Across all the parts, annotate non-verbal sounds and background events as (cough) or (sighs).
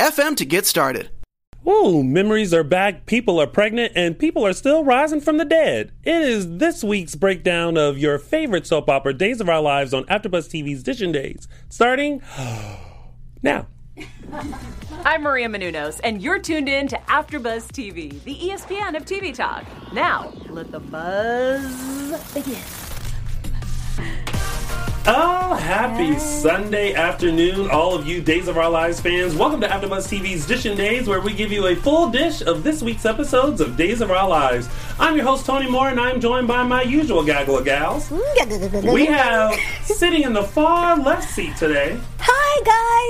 anchor.fm to get started. Ooh, memories are back, people are pregnant, and people are still rising from the dead. It is this week's breakdown of your favorite soap opera, Days of Our Lives, on AfterBuzz TV's Dishing Days, starting (gasps) now. I'm Maria Menounos, and you're tuned in to AfterBuzz TV, the ESPN of TV talk. Now, let the buzz begin. Oh, happy Sunday afternoon, all of you Days of Our Lives fans. Welcome to AfterBuzz TV's Dishing Days, where we give you a full dish of this week's episodes of Days of Our Lives. I'm your host, Tony Moore, and I'm joined by my usual gaggle of gals. We have, sitting in the far left seat today, Hi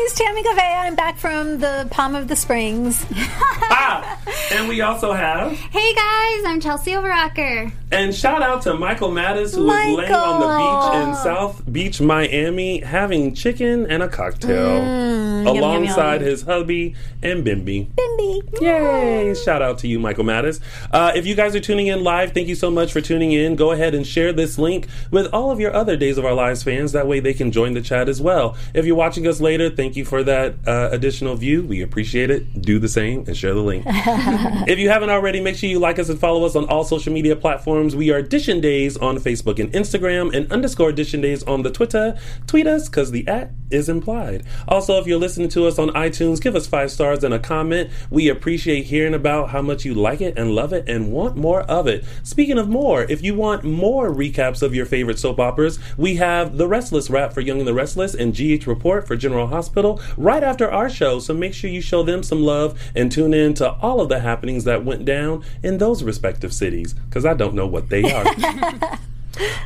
guys, Tammy Gavea. I'm back from the Palm of the Springs. (laughs) ah, and we also have, Hey guys, I'm Chelsea Overrocker. and shout out to Michael Mattis, who is laying on the beach in South Beach, Miami, having chicken and a cocktail Mm, yum, yum, alongside yum. his hubby and Bimby. Bimby. Yay! Shout out to you, Michael Mattis. Uh, if you guys are tuning in live, thank you so much for tuning in. Go ahead and share this link with all of your other Days of Our Lives fans. That way they can join the chat as well. If you're watching us later, thank you for that uh, additional view. We appreciate it. Do the same and share the link. (laughs) if you haven't already, make sure you like us and follow us on all social media platforms. We are Dishin Days on Facebook and Instagram and underscore Dishin Days on the Twitter. Tweet us because the at is implied. Also, if you're listening to us on iTunes, give us five stars and a comment. We appreciate hearing about how much you like it and love it and want more of it. Speaking of more, if you want more recaps of your favorite soap operas, we have The Restless Wrap for Young and the Restless and GH Report for General Hospital right after our show. So make sure you show them some love and tune in to all of the happenings that went down in those respective cities because I don't know what they are. (laughs)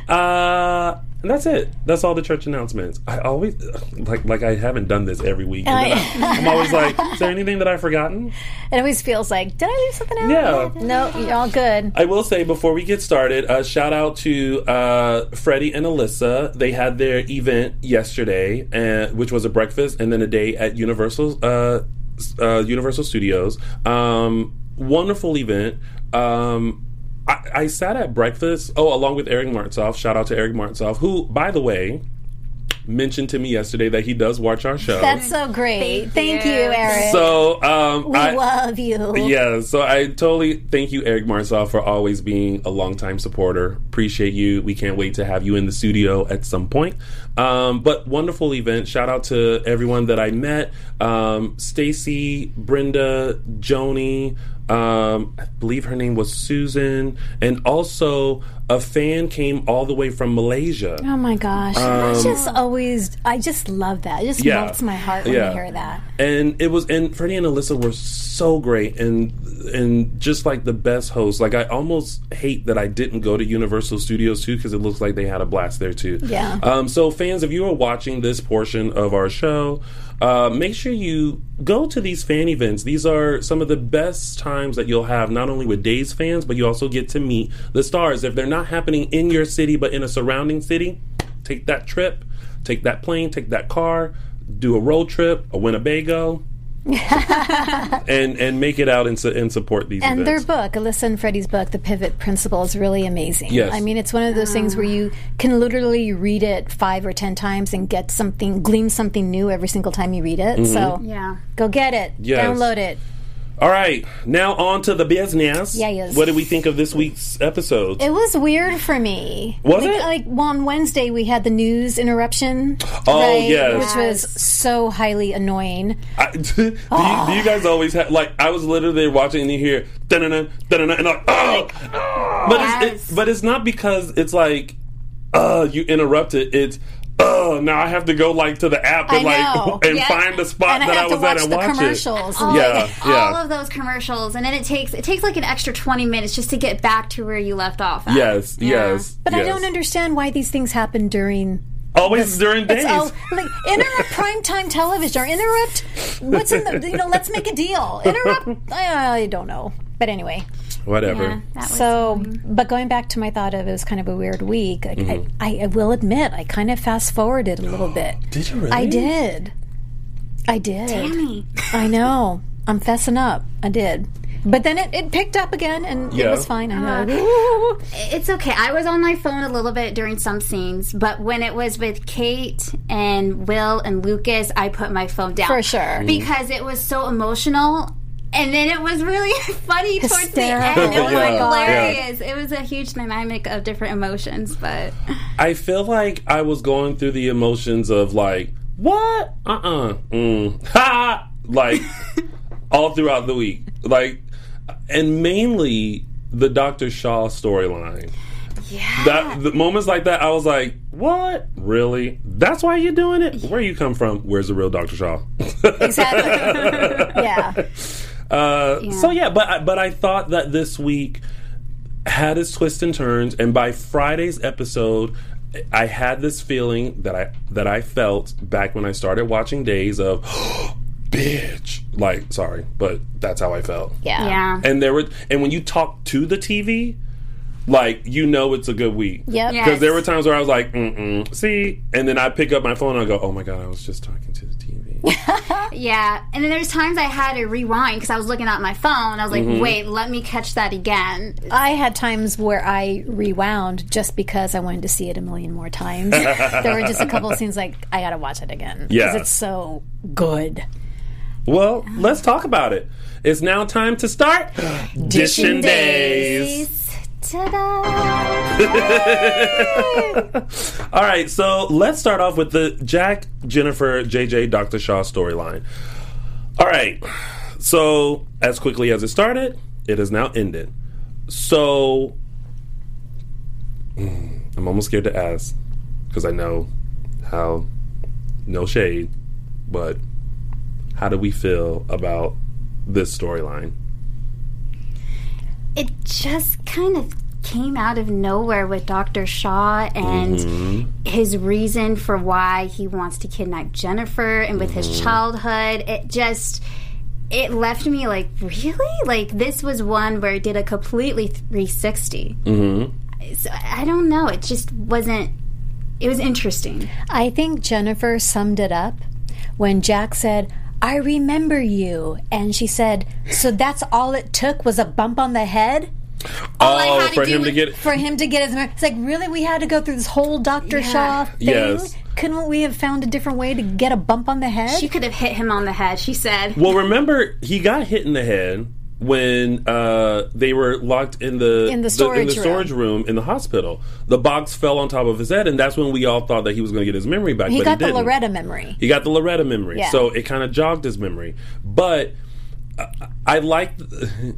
Uh, and that's it. That's all the church announcements. I always like like I haven't done this every week. And I, am always like, is there (laughs) anything that I've forgotten? It always feels like, did I leave something out? Yeah. No, you're all good. I will say before we get started, uh, shout out to uh, Freddie and Alyssa. They had their event yesterday, uh, which was a breakfast and then a day at Universal uh, uh, Universal Studios. Um, wonderful event. Um, I, I sat at breakfast. Oh, along with Eric Martsolf. Shout out to Eric Martsolf, who, by the way, mentioned to me yesterday that he does watch our show. That's so great. Thank, you. Eric. so um, we I, love you. yeah, so I totally thank you, Eric Martsolf, for always being a longtime supporter. Appreciate you. We can't wait to have you in the studio at some point. Um, but wonderful event. Shout out to everyone that I met. Um, Stacy, Brenda, Joni. Um, I believe her name was Susan, and also a fan came all the way from Malaysia. Oh my gosh. That's just always, I just love that. It just Um, Yeah. melts my heart when Yeah. I hear that. and it was and Freddie and Alyssa were so great and and just like the best hosts. Like I almost hate that I didn't go to Universal Studios too because it looks like they had a blast there too. Yeah. Um, so fans, if you are watching this portion of our show, uh, make sure you go to these fan events. These are some of the best times that you'll have, not only with Days fans, but you also get to meet the stars. If they're not happening in your city but in a surrounding city, take that trip, take that plane, take that car, do a road trip, a Winnebago. (laughs) and and make it out and, su- and support these And their book, Alyssa and Freddie's book, The Pivot Principle, is really amazing. Yes. I mean, it's one of those things where you can literally read it five or ten times and get something, glean something new every single time you read it. So Mm-hmm. Yeah. go get it, Yes. download it. All right, now on to the business. Yeah, yes. What did we think of this week's episode? It was weird for me. Was like, it? Like well, on Wednesday we had the news interruption. Oh, yes. which was so highly annoying. I, (laughs) do, you, do you guys always have like I was literally watching and you hear da-na-na, da-na-na, and like oh, but it's it, but it's not because it's like uh you interrupted. It's oh now I have to go like to the app and like (laughs) and Yeah. find the spot and that I, have to was watch at and the watch commercials. it. and Yeah, Like, yeah. all of those commercials, and then it takes it takes like an extra twenty minutes just to get back to where you left off. At. Yes, Yeah. yes. But I don't understand why these things happen during. Always during days. It's all like interrupt (laughs) primetime television or interrupt. What's in the? You know, let's make a deal. Interrupt. I, I don't know. But anyway, Whatever. Yeah, that was so but going back to my thought of it was kind of a weird week. Like, Mm-hmm. I, I will admit, I kind of fast forwarded a little bit. (gasps) Did you really? I did. I did. Tammy. I know. I'm fessing up. I did. But then it, it picked up again and it was fine. I know. It's okay. I was on my phone a little bit during some scenes, but when it was with Kate and Will and Lucas, I put my phone down For sure. because it was so emotional. And then it was really (laughs) funny towards the Hysterical. end. It was (laughs) Yeah. hilarious. It was a huge dynamic of different emotions, but (laughs) I feel like I was going through the emotions of like, what? Uh uh Mm. Ha! Like, all throughout the week. Like, and mainly the Dr. Shaw storyline. yeah. That the moments like that, I was like, "What? Really? That's why you're doing it? Where you come from? Where's the real Dr. Shaw?" Exactly. yeah. Uh, So yeah, but I, but I thought that this week had its twists and turns, and by Friday's episode, I had this feeling that I that I felt back when I started watching Days of, (gasps) bitch. Like, sorry, but that's how I felt. Yeah. yeah. And there were, and when you talk to the TV, like you know it's a good week. Yep. Yeah. Because there were times where I was like, mm-mm, see, and then I pick up my phone and I go, oh my god, I was just talking to the TV. (laughs) Yeah, and then there's times I had to rewind because I was looking at my phone. I was like, Mm-hmm. "Wait, let me catch that again." I had times where I rewound just because I wanted to see it a million more times. (laughs) there were just a couple of scenes like I gotta watch it again because Yeah. it's so good. Well, let's talk about it. It's now time to start Dishing Days. Ta-da! (laughs) All right, so let's start off with the Jack, Jennifer, JJ, Dr. Shaw storyline. All right, so as quickly as it started, it has now ended. So mm, I'm almost scared to ask because I know how no shade, but how do we feel about this storyline? It just kind of came out of nowhere with Dr. Shaw and Mm-hmm. his reason for why he wants to kidnap Jennifer and with Mm-hmm. his childhood. It just it left me like, really? Like this was one where it did a completely 360. Mm-hmm. So I don't know. It just wasn't. It was interesting. I think Jennifer summed it up when Jack said, I remember you. And she said, So that's all it took was a bump on the head? All I oh, had to for do him to get For him to get his memory. It's like, really? We had to go through this whole Dr. Yeah. Shaw thing? Yes. Couldn't we have found a different way to get a bump on the head? She could have hit him on the head. She said. Well, remember he got hit in the head when uh, they were locked in the In the storage in the room. storage room in the hospital. The box fell on top of his head, and that's when we all thought that he was going to get his memory back. he got he the. Loretta memory. He got the Loretta memory, Yeah. so it kind of jogged his memory. But uh, I liked.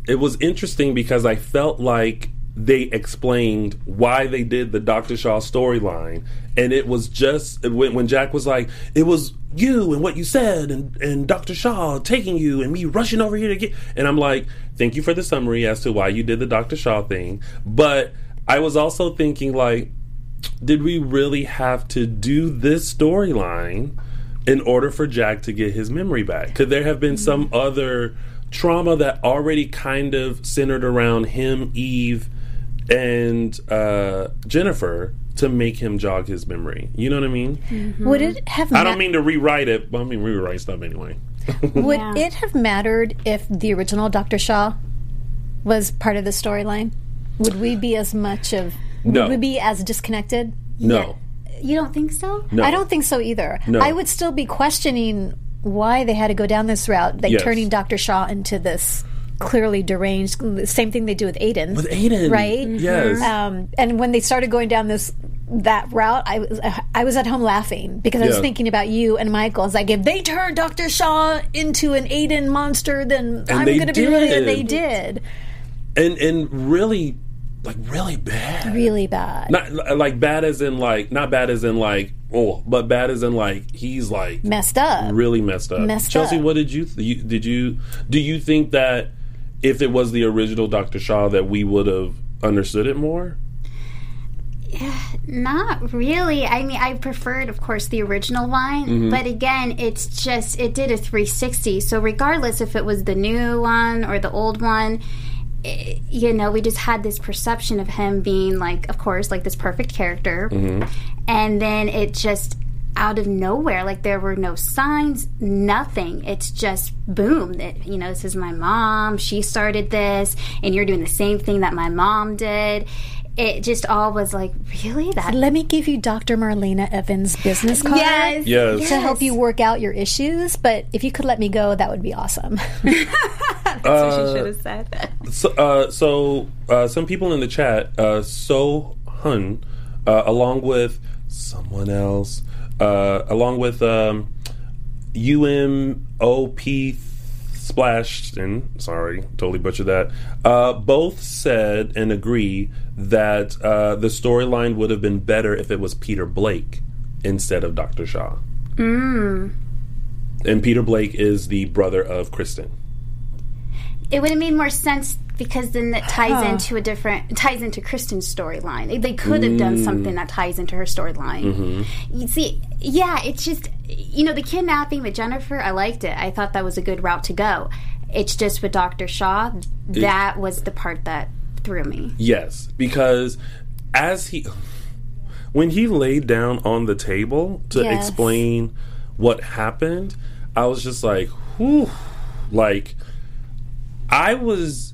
It was interesting because I felt like they explained why they did the Dr. Shaw storyline, and it was just when, when Jack was like, "It was you and what you said, and and Dr. Shaw taking you, and me rushing over here to get," and I'm like, "Thank you for the summary as to why you did the Dr. Shaw thing," but I was also thinking like did we really have to do this storyline in order for Jack to get his memory back? Could there have been some mm-hmm. other trauma that already kind of centered around him, Eve, and uh, Jennifer to make him jog his memory? You know what I mean? Would it have I don't mean to rewrite it, but I mean rewrite stuff anyway. (laughs) Would Yeah. it have mattered if the original Dr. Shaw was part of the storyline? Would we be as much of No. would we be as disconnected? No. You don't think so? No. I don't think so either. No. I would still be questioning why they had to go down this route, like Yes. turning Dr. Shaw into this clearly deranged. Same thing they do with Aiden. With Aiden, right? Yes. Um, and when they started going down this that route, I was I was at home laughing because I was Yeah. thinking about you and Michael. It's like if they turn Doctor Shaw into an Aiden monster, then I'm going to be really. And they did. did and and really, like really bad. really bad, Not like bad as in like not bad as in like oh, but bad as in like he's like messed up. really messed up. Messed Chelsea, up. what did you, th- you did you do you think that if it was the original Doctor Shaw that we would have understood it more? Not really. I mean, I preferred, of course, the original one, Mm-hmm. but again, it's just it did a 360. So regardless if it was the new one or the old one, it, you know, we just had this perception of him being like, of course, like this perfect character, Mm-hmm. and then it just out of nowhere like there were no signs nothing it's just boom it, you know this is my mom she started this and you're doing the same thing that my mom did it just all was like really that Let me give you Dr. Marlena Evans' business card. yes Yes. To help you work out your issues, but if you could let me go, that would be awesome. (laughs) that's what she should have said So, uh, so uh, some people in the chat, uh, So Hun, uh, along with someone else, uh, along with um, UMOP and sorry, totally butchered that, uh, both said and agree that uh, the storyline would have been better if it was Peter Blake instead of Dr. Shaw. Mm. And Peter Blake is the brother of Kristen. it would have made more sense because then that ties into a different ties into Kristen's storyline. They- They could have done something that ties into her storyline. You see, yeah, it's just you know the kidnapping with Jennifer. I liked it. I thought that was a good route to go. It's just with Doctor Shaw, that was the part that threw me. Yes, because as he when he laid down on the table to Yes. explain what happened, I was just like, whew. Like I was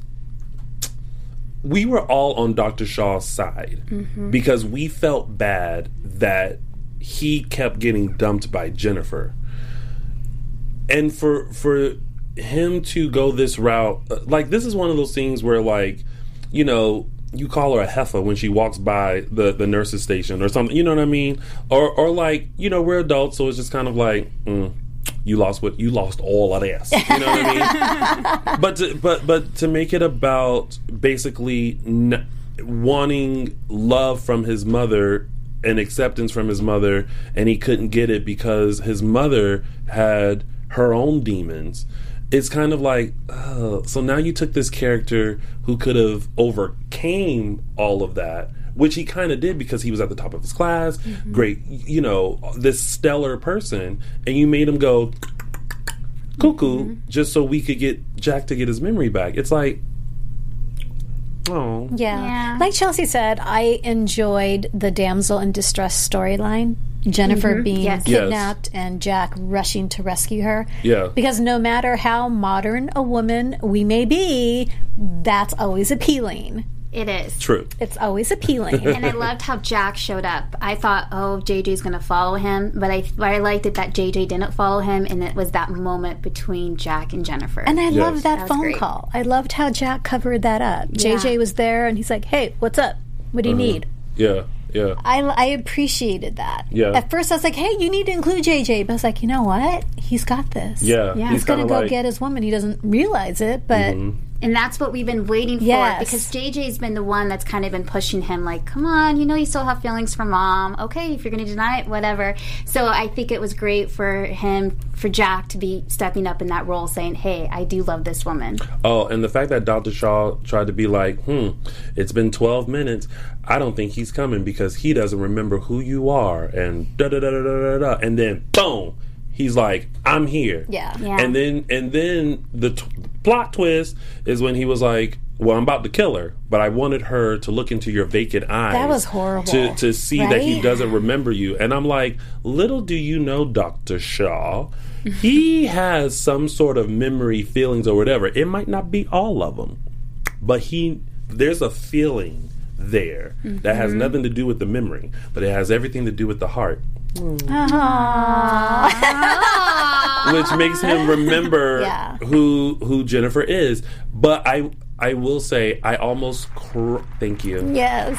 we were all on Dr. Shaw's side mm-hmm. because we felt bad that he kept getting dumped by Jennifer. And for for him to go this route, uh, like this is one of those things where like, you know, you call her a heifer when she walks by the the nurse's station or something. You know what I mean? Or or like, you know, we're adults, so it's just kind of like. Mm, you lost what you lost all of this. You know what I mean? (laughs) but to, but but to make it about basically n- wanting love from his mother and acceptance from his mother, and he couldn't get it because his mother had her own demons. It's kind of like, oh, so now you took this character who could have overcame all of that, which he kind of did because he was at the top of his class, mm-hmm. great, you know, this stellar person, and you made him go cuckoo mm-hmm. just so we could get Jack to get his memory back. It's like, oh, Yeah. Yeah. Like Chelsea said, I enjoyed the damsel in distress storyline. Jennifer mm-hmm. being Yes. Yes. kidnapped and Jack rushing to rescue her. Yeah. Because no matter how modern a woman we may be, that's always appealing. It is. true. It's always appealing. and I loved how Jack showed up. I thought, oh, JJ's going to follow him, but I, but I liked it that JJ didn't follow him, and it was that moment between Jack and Jennifer. And I loved that, That phone great. call. I loved how Jack covered that up. JJ was there and he's like, hey, what's up? What do you mm-hmm. need? Yeah, yeah. I, I appreciated that. Yeah. At first, I was like, "Hey, you need to include JJ," but I was like, "You know what? He's got this. Yeah, Yeah. he's gonna go like- get his woman. He doesn't realize it, but mm-hmm. And that's what we've been waiting for Yes. because JJ's been the one that's kind of been pushing him, like, come on, you know, you still have feelings for mom. Okay, if you're going to deny it, whatever. So I think it was great for him, for Jack to be stepping up in that role, saying, hey, I do love this woman. Oh, and the fact that Dr. Shaw tried to be like, hmm, it's been 12 minutes. I don't think he's coming because he doesn't remember who you are. And da da da da da da da. And then, boom, he's like, I'm here. Yeah. Yeah. And then, and then the t- plot twist is when he was like, well, I'm about to kill her, but I wanted her to look into your vacant eyes. That was horrible, To, to see that he doesn't remember you. And I'm like, little do you know, Dr. Shaw, he (laughs) has some sort of memory, feelings, or whatever. It might not be all of them, but he, there's a feeling there that has mm-hmm. nothing to do with the memory, but it has everything to do with the heart. Which makes him remember Yeah. who who Jennifer is. But I I will say I almost cr- thank you. Yes.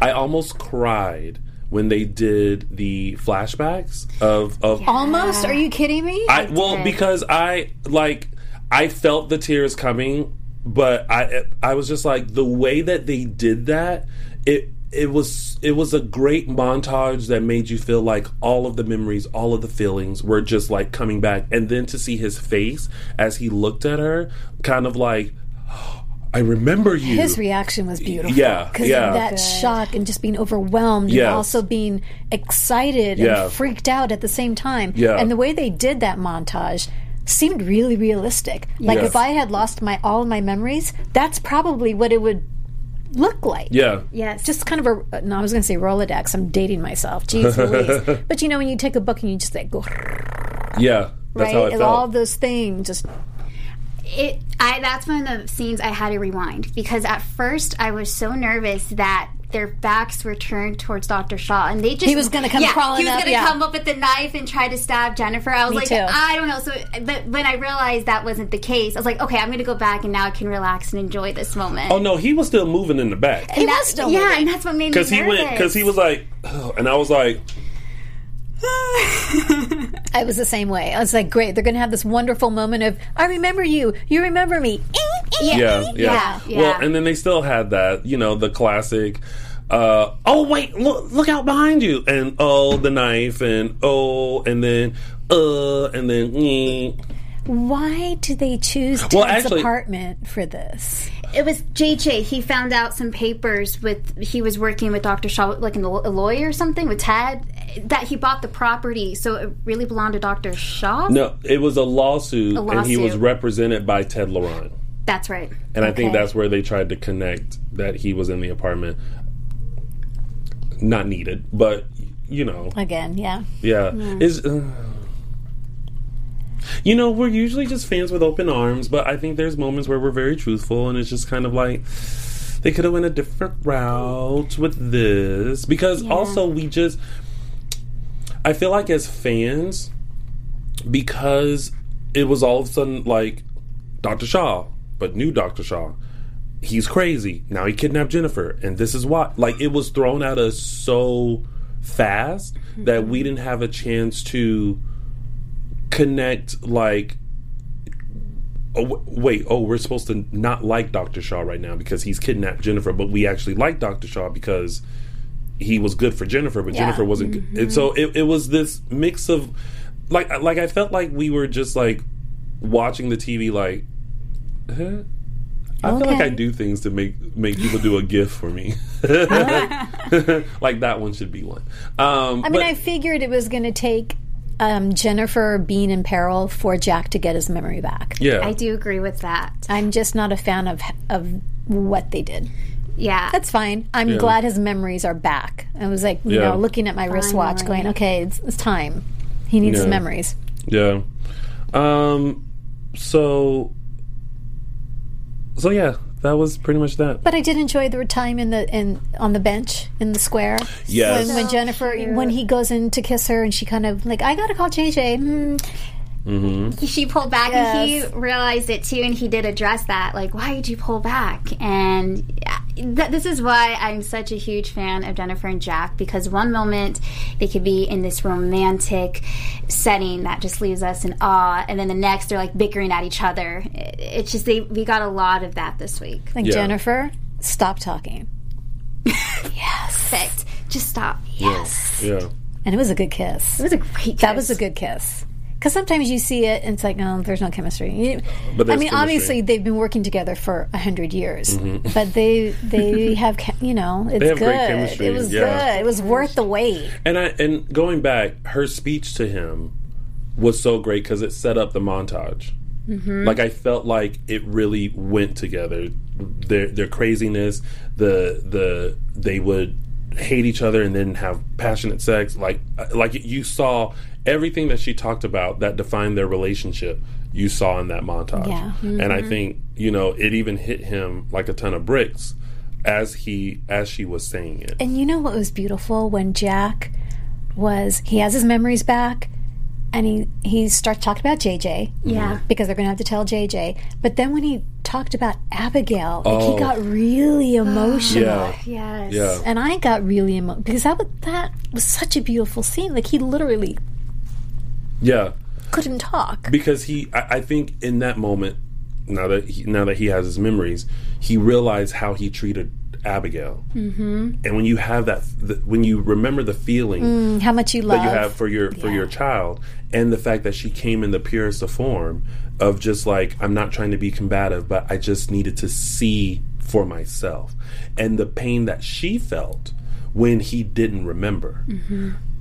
I almost cried when they did the flashbacks of of Almost? Are you kidding me? I well because I like I felt the tears coming, but I I was just like the way that they did that it it was it was a great montage that made you feel like all of the memories, all of the feelings were just like coming back, and then to see his face as he looked at her, kind of like. I remember you. His reaction was beautiful. Yeah, Because yeah. of that shock and just being overwhelmed Yes. and also being excited Yeah. and freaked out at the same time. Yeah. And the way they did that montage seemed really realistic. Like Yes. if I had lost my all of my memories, that's probably what it would look like. yeah, Yes. Just kind of a no, I was going to say Rolodex. I'm dating myself. Jeez (laughs) Louise. But you know when you take a book and you just like go yeah. That's right, how it and felt. all those things just it I that's one of the scenes I had to rewind because at first I was so nervous that their backs were turned towards Dr. Shaw and they just He was gonna come yeah, crawling he was up, gonna yeah. come up with the knife and try to stab Jennifer. I was Me like, too. I don't know. So, but when I realized that wasn't the case, I was like, okay, I'm gonna go back and now I can relax and enjoy this moment. oh no, he was still moving in the back. he And was still yeah, moving. and that's what made me because he went because he was like (sighs) and i was like I was the same way. I was like, great, they're going to have this wonderful moment of, I remember you, you remember me. yeah yeah, Yeah, yeah. well and then they still had that you know the classic uh oh wait look look out behind you and oh the knife and oh and then uh and then mm. Why do they choose Ted's Well, actually- apartment for this? It was JJ. He found out some papers with he was working with Dr. Shaw, like an, a lawyer or something with Ted, that he bought the property, so it really belonged to Dr. Shaw. no it was a lawsuit, A and he was represented by ted laurent That's right. and i think that's where they tried to connect that he was in the apartment not needed but you know Again, yeah. Yeah. Is uh, you know, we're usually just fans with open arms, but I think there's moments where we're very truthful and it's just kind of like they could have went a different route with this because also we just I feel like as fans because it was all of a sudden like Dr. Shaw, but new Dr. Shaw. He's crazy. Now he kidnapped Jennifer, and this is why. Like it was thrown at us so fast that we mm-hmm. didn't have a chance to connect. Like, oh wait, oh, we're supposed to not like Dr. Shaw right now because he's kidnapped Jennifer, but we actually like Dr. Shaw because he was good for Jennifer, but Jennifer wasn't. good. And so it, it was this mix of like like I felt like we were just like watching the TV like. Huh? I feel like I do things to make make people do a gift for me. (laughs) (laughs) like that one should be one. Um, I mean, but- I figured it was going to take um, Jennifer being in peril for Jack to get his memory back. yeah, I do agree with that. I'm just not a fan of of what they did. Yeah. That's fine. I'm Yeah. glad his memories are back. I was like, you Yeah. know, looking at my wristwatch, going, okay, it's, it's time. He needs his memories. Yeah. Um. So. So yeah, that was pretty much that. But I did enjoy the time in the in on the bench in the square. Yes. When, when Jennifer, when he goes in to kiss her, and she kind of like, I gotta call JJ. Hmm. she pulled back and he realized it too and he did address that like why did you pull back and th- this is why i'm such a huge fan of jennifer and jack because one moment they could be in this romantic setting that just leaves us in awe and then the next they're like bickering at each other It- it's just they we got a lot of that this week Like Yeah. Jennifer, stop talking. (laughs) Yes, perfect just stop Yes. Yeah. And it was a good kiss. it was a great That was a good kiss. Because sometimes you see it and it's like, no, there's no chemistry. You- uh, But I mean, chemistry. obviously they've been working together for a hundred years, mm-hmm. but they they (laughs) have, you know, it's good. It was yeah. good. It was worth the wait. And I and going back, her speech to him was so great because it set up the montage. Mm-hmm. Like I felt like it really went together. Their their craziness, the the they would hate each other and then have passionate sex. Like uh, like you saw everything that she talked about that defined their relationship. You saw in that montage, Yeah. and I mm-hmm. think you know it even hit him like a ton of bricks as he as she was saying it. And you know what was beautiful when Jack was he has his memories back, and he he starts talking about JJ. Yeah. Mm-hmm. because they're going to have to tell JJ. But then when he talked about Abigail, like Oh. he got really ah. emotional. Yeah. Yes. Yeah. And I got really emotional because that was, that was such a beautiful scene. Like he literally Yeah. couldn't talk. because he I, I think in that moment now that he, now that he has his memories he realized how he treated abigail mm-hmm. and when you have that the, when you remember the feeling How much you love. that you have for your for your child and the fact that she came in the purest of form of just like i'm not trying to be combative but i just needed to see for myself and the pain that she felt when he didn't remember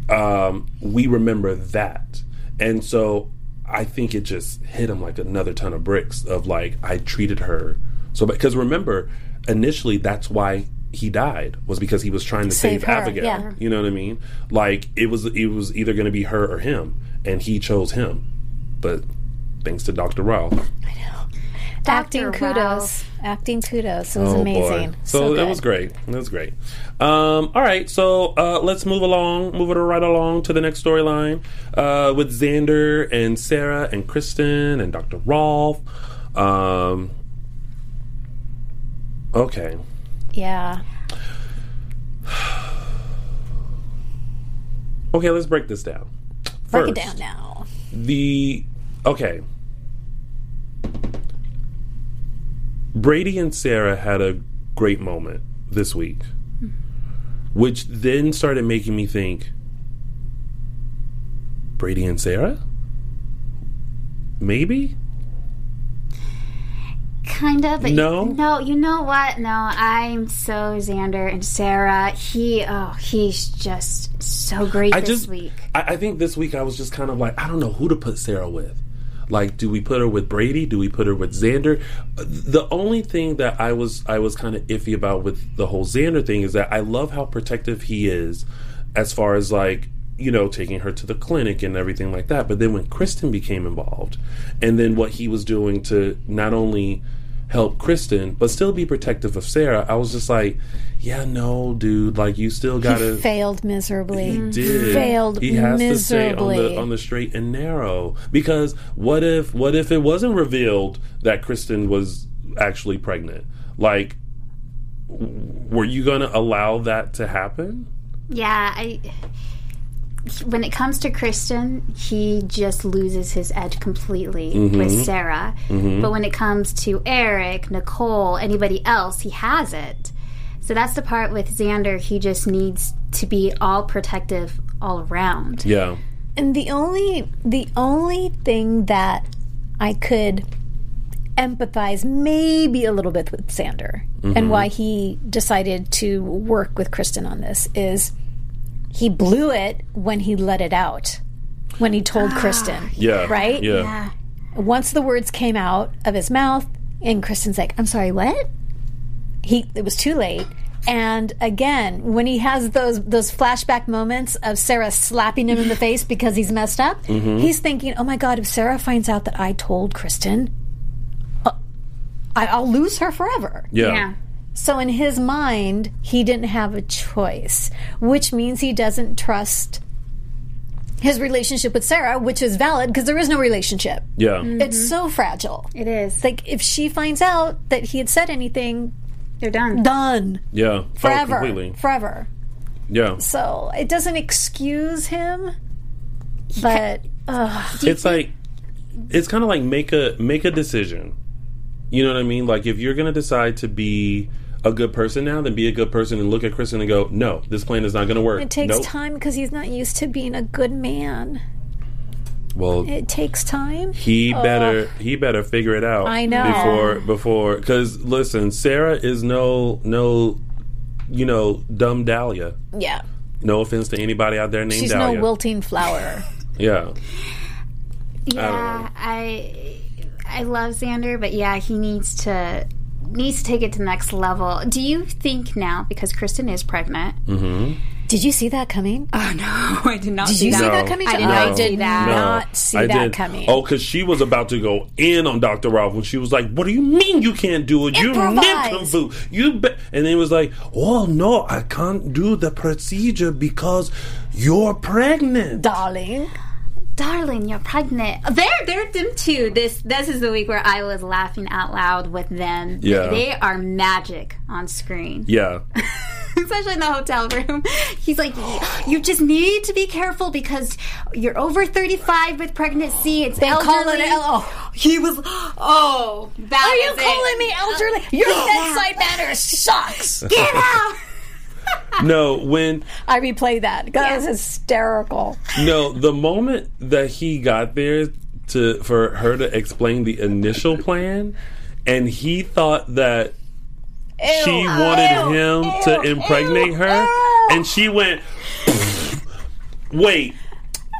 um, we remember that and so i think it just hit him like another ton of bricks of like i treated her so because remember initially that's why he died was because he was trying to Save save, her, abigail yeah. you know what I mean? Like it was it was either going to be her or him, and he chose him. But thanks to Dr. Rolf. Acting Dr. kudos. Rolf. Acting kudos. It was Oh, amazing. boy. So, it was great. It was great. Um, all right, so uh, let's move along, move it right along to the next storyline uh, with Xander and Sarah and Kristen and Dr. Rolf. Um, okay. Yeah. (sighs) Okay, let's break this down. Break it down now. the okay brady and sarah had a great moment this week which then started making me think brady and sarah maybe Kind of, but No? no. You know what? No, I'm so Xander and Sarah. He, oh, he's just so great i this just week. I, I think this week i was just kind of like i don't know who to put sarah with like do we put her with brady? Do we put her with xander? The only thing that i was i was kind of iffy about with the whole xander thing is that i love how protective he is as far as like you know taking her to the clinic and everything like that. But then when kristen became involved and then what he was doing to not only help kristen but still be protective of sarah i was just like yeah no dude like you still gotta He failed miserably. he mm-hmm. did. Failed he has to stay on the on the straight and narrow because what if what if it wasn't revealed that Kristen was actually pregnant? Like, w- were you going to allow that to happen? Yeah, I. When it comes to Kristen, he just loses his edge completely Mm-hmm. with Sarah. But when it comes to Eric, Nicole, anybody else, he has it. So that's the part with Xander. He just needs to be all protective all around. Yeah, And the only the only thing that I could empathize maybe a little bit with Xander Mm-hmm. and why he decided to work with Kristen on this is he blew it when he let it out. When he told Kristen. yeah, Right? Yeah, Once the words came out of his mouth and Kristen's like, I'm sorry, what? He it was too late. And again, when he has those those flashback moments of Sarah slapping him in the face because he's messed up, he's thinking, "Oh my God! If Sarah finds out that I told Kristen, uh, I, I'll lose her forever." yeah, Yeah. So in his mind, he didn't have a choice, which means he doesn't trust his relationship with Sarah, which is valid because there is no relationship. yeah. Mm-hmm. It's so fragile. It is. Like if she finds out that he had said anything, They're done. done yeah. Oh, forever, Oh, completely. forever. Yeah. So it doesn't excuse him, but ugh, it's like it's kind of like make a make a decision. You know what I mean? Like if you're gonna decide to be a good person now, then be a good person and look at Kristen and go, no, this plan is not gonna work. it takes Nope. time because he's not used to being a good man. Well, It takes time. he better he better figure it out. I know. before before because listen, Sarah is no no you know dumb Dahlia. Yeah, No offense to anybody out there named she's Dahlia. no wilting flower. (laughs) yeah, Yeah, I I love Xander, but yeah, he needs to needs to take it to the next level. Do you think now because Kristen is pregnant? Mm-hmm. Did you see that coming? (laughs) Oh no, (laughs) I did not Did see you that. see No. that coming? I did I not did see that. not see I that did. coming. Oh, because she was about to go in on Dr. Rolf when she was like, "What do you mean you can't do it? You Improvise. nincompoop! You be-. and then it was like, "Oh no, I can't do the procedure because you're pregnant." darling. Darling, you're pregnant. They're they're them too. This this is the week where I was laughing out loud with them. Yeah. They are magic on screen. Yeah. (laughs) Especially in the hotel room. He's like, you just need to be careful because you're over 35 with pregnancy. It's They call elderly. it oh. He was, oh, that Are you was it. calling me elderly? Your uh, bedside manner sucks. Get out! No, when I replay that. That was hysterical. no, the moment that he got there to for her to explain the initial plan, and he thought that she wanted him to impregnate her, and she went, "Wait,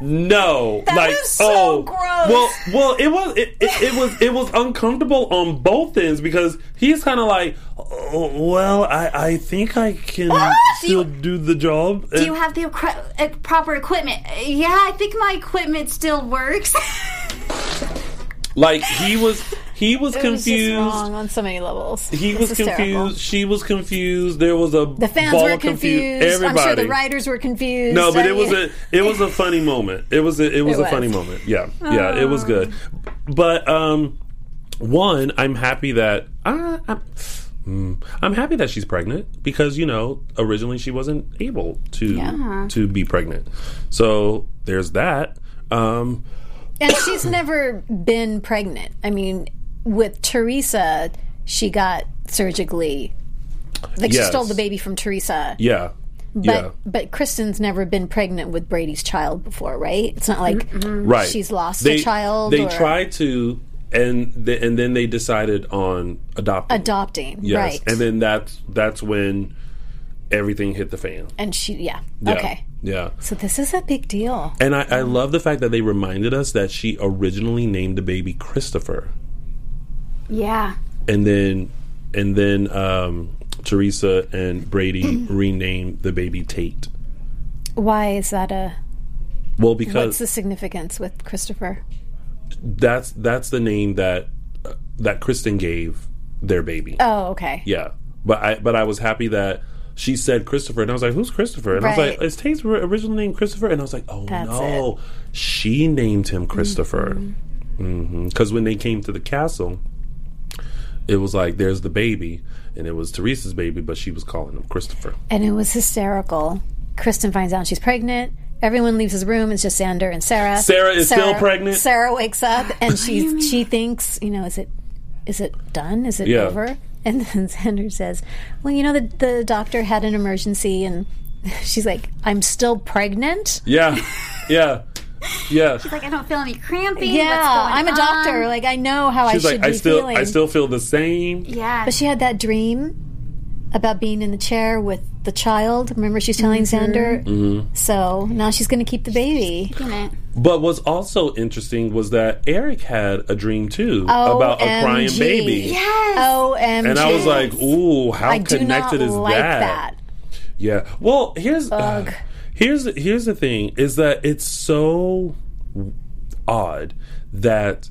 no!" like, is so oh, gross. well, well, it was it, it, it was it was uncomfortable on both ends because he's kind of like, oh, "Well, I I think I can still do the job." Do you have the uh, proper equipment? Yeah, I think my equipment still works. (laughs) like he was he was It was just confused. wrong on so many levels. He It's was hysterical. confused. She was confused. There was a The fans ball were of confu- confused. Everybody. I'm sure the writers were confused. no, but I it was a it was a funny moment. It was a, it was It a funny moment. Yeah, yeah, it was good. But um, one, I'm happy that uh, I'm, mm, I'm happy that she's pregnant because you know originally she wasn't able to Yeah. to be pregnant. So there's that. Um, And she's never been pregnant. I mean, with Theresa, she got surgically like she stole the baby from Theresa. yeah, But yeah, but Kristen's never been pregnant with Brady's child before, right? It's not like mm-hmm. right. she's lost they, a child. They or tried to, and th- and then they decided on adopting. adopting, Yes, right? and then that's that's when everything hit the fan. and she, yeah, Yeah. okay. Yeah. So this is a big deal. And I, I love the fact that they reminded us that she originally named the baby Christopher, yeah. and then and then um, Theresa and Brady (clears throat) renamed the baby Tate. Why is that a? Well, Because What's the significance with Christopher? that's that's the name that uh, that Kristen gave their baby. Oh, okay. Yeah, but I but I was happy that she said Christopher, and I was like, "Who's Christopher?" And I was like, "Is Tate's ri- original name Christopher?" And I was like, "Oh That's no, she named him Christopher." Because when they came to the castle, it was like, "There's the baby," and it was Theresa's baby, but she was calling him Christopher. And it was hysterical. Kristen finds out she's pregnant. Everyone leaves his room. It's just Xander and Sarah. Sarah is still pregnant? Sarah wakes up (gasps) and she she thinks, you know, is it is it done? Is it Yeah. over? And then (laughs) Xander says, "Well, you know, the the doctor had an emergency." And (laughs) she's like, "I'm still pregnant." Yeah, (laughs) yeah, yeah. She's like, I don't feel any cramping. Yeah, What's going I'm a doctor. on? Like I know how She's I should like, I be still, feeling. I still feel the same. Yeah. But she had that dream about being in the chair with the child. Remember, she's telling Xander. Mm-hmm. So now she's going to keep the baby. But what's also interesting was that Eric had a dream too about a crying baby. Yes. OMG. And I was like, "Ooh, how I do not connected is like that? that. Yeah. Well, here's Ugh. Here's here's the thing is that it's so odd that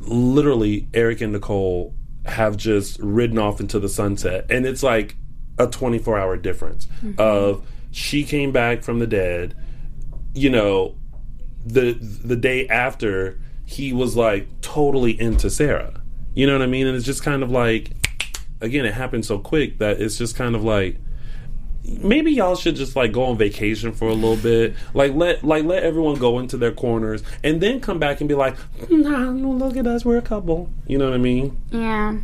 literally Eric and Nicole have just ridden off into the sunset, and it's like a 24 hour difference mm-hmm. of she came back from the dead, you know, the the day after he was like totally into Sarah. You know what I mean? And it's just kind of like again, it happened so quick that it's just kind of like maybe y'all should just like go on vacation for a little bit. Like let like let everyone go into their corners and then come back and be like, hmm, nah, look at us, we're a couple. You know what I mean? Yeah.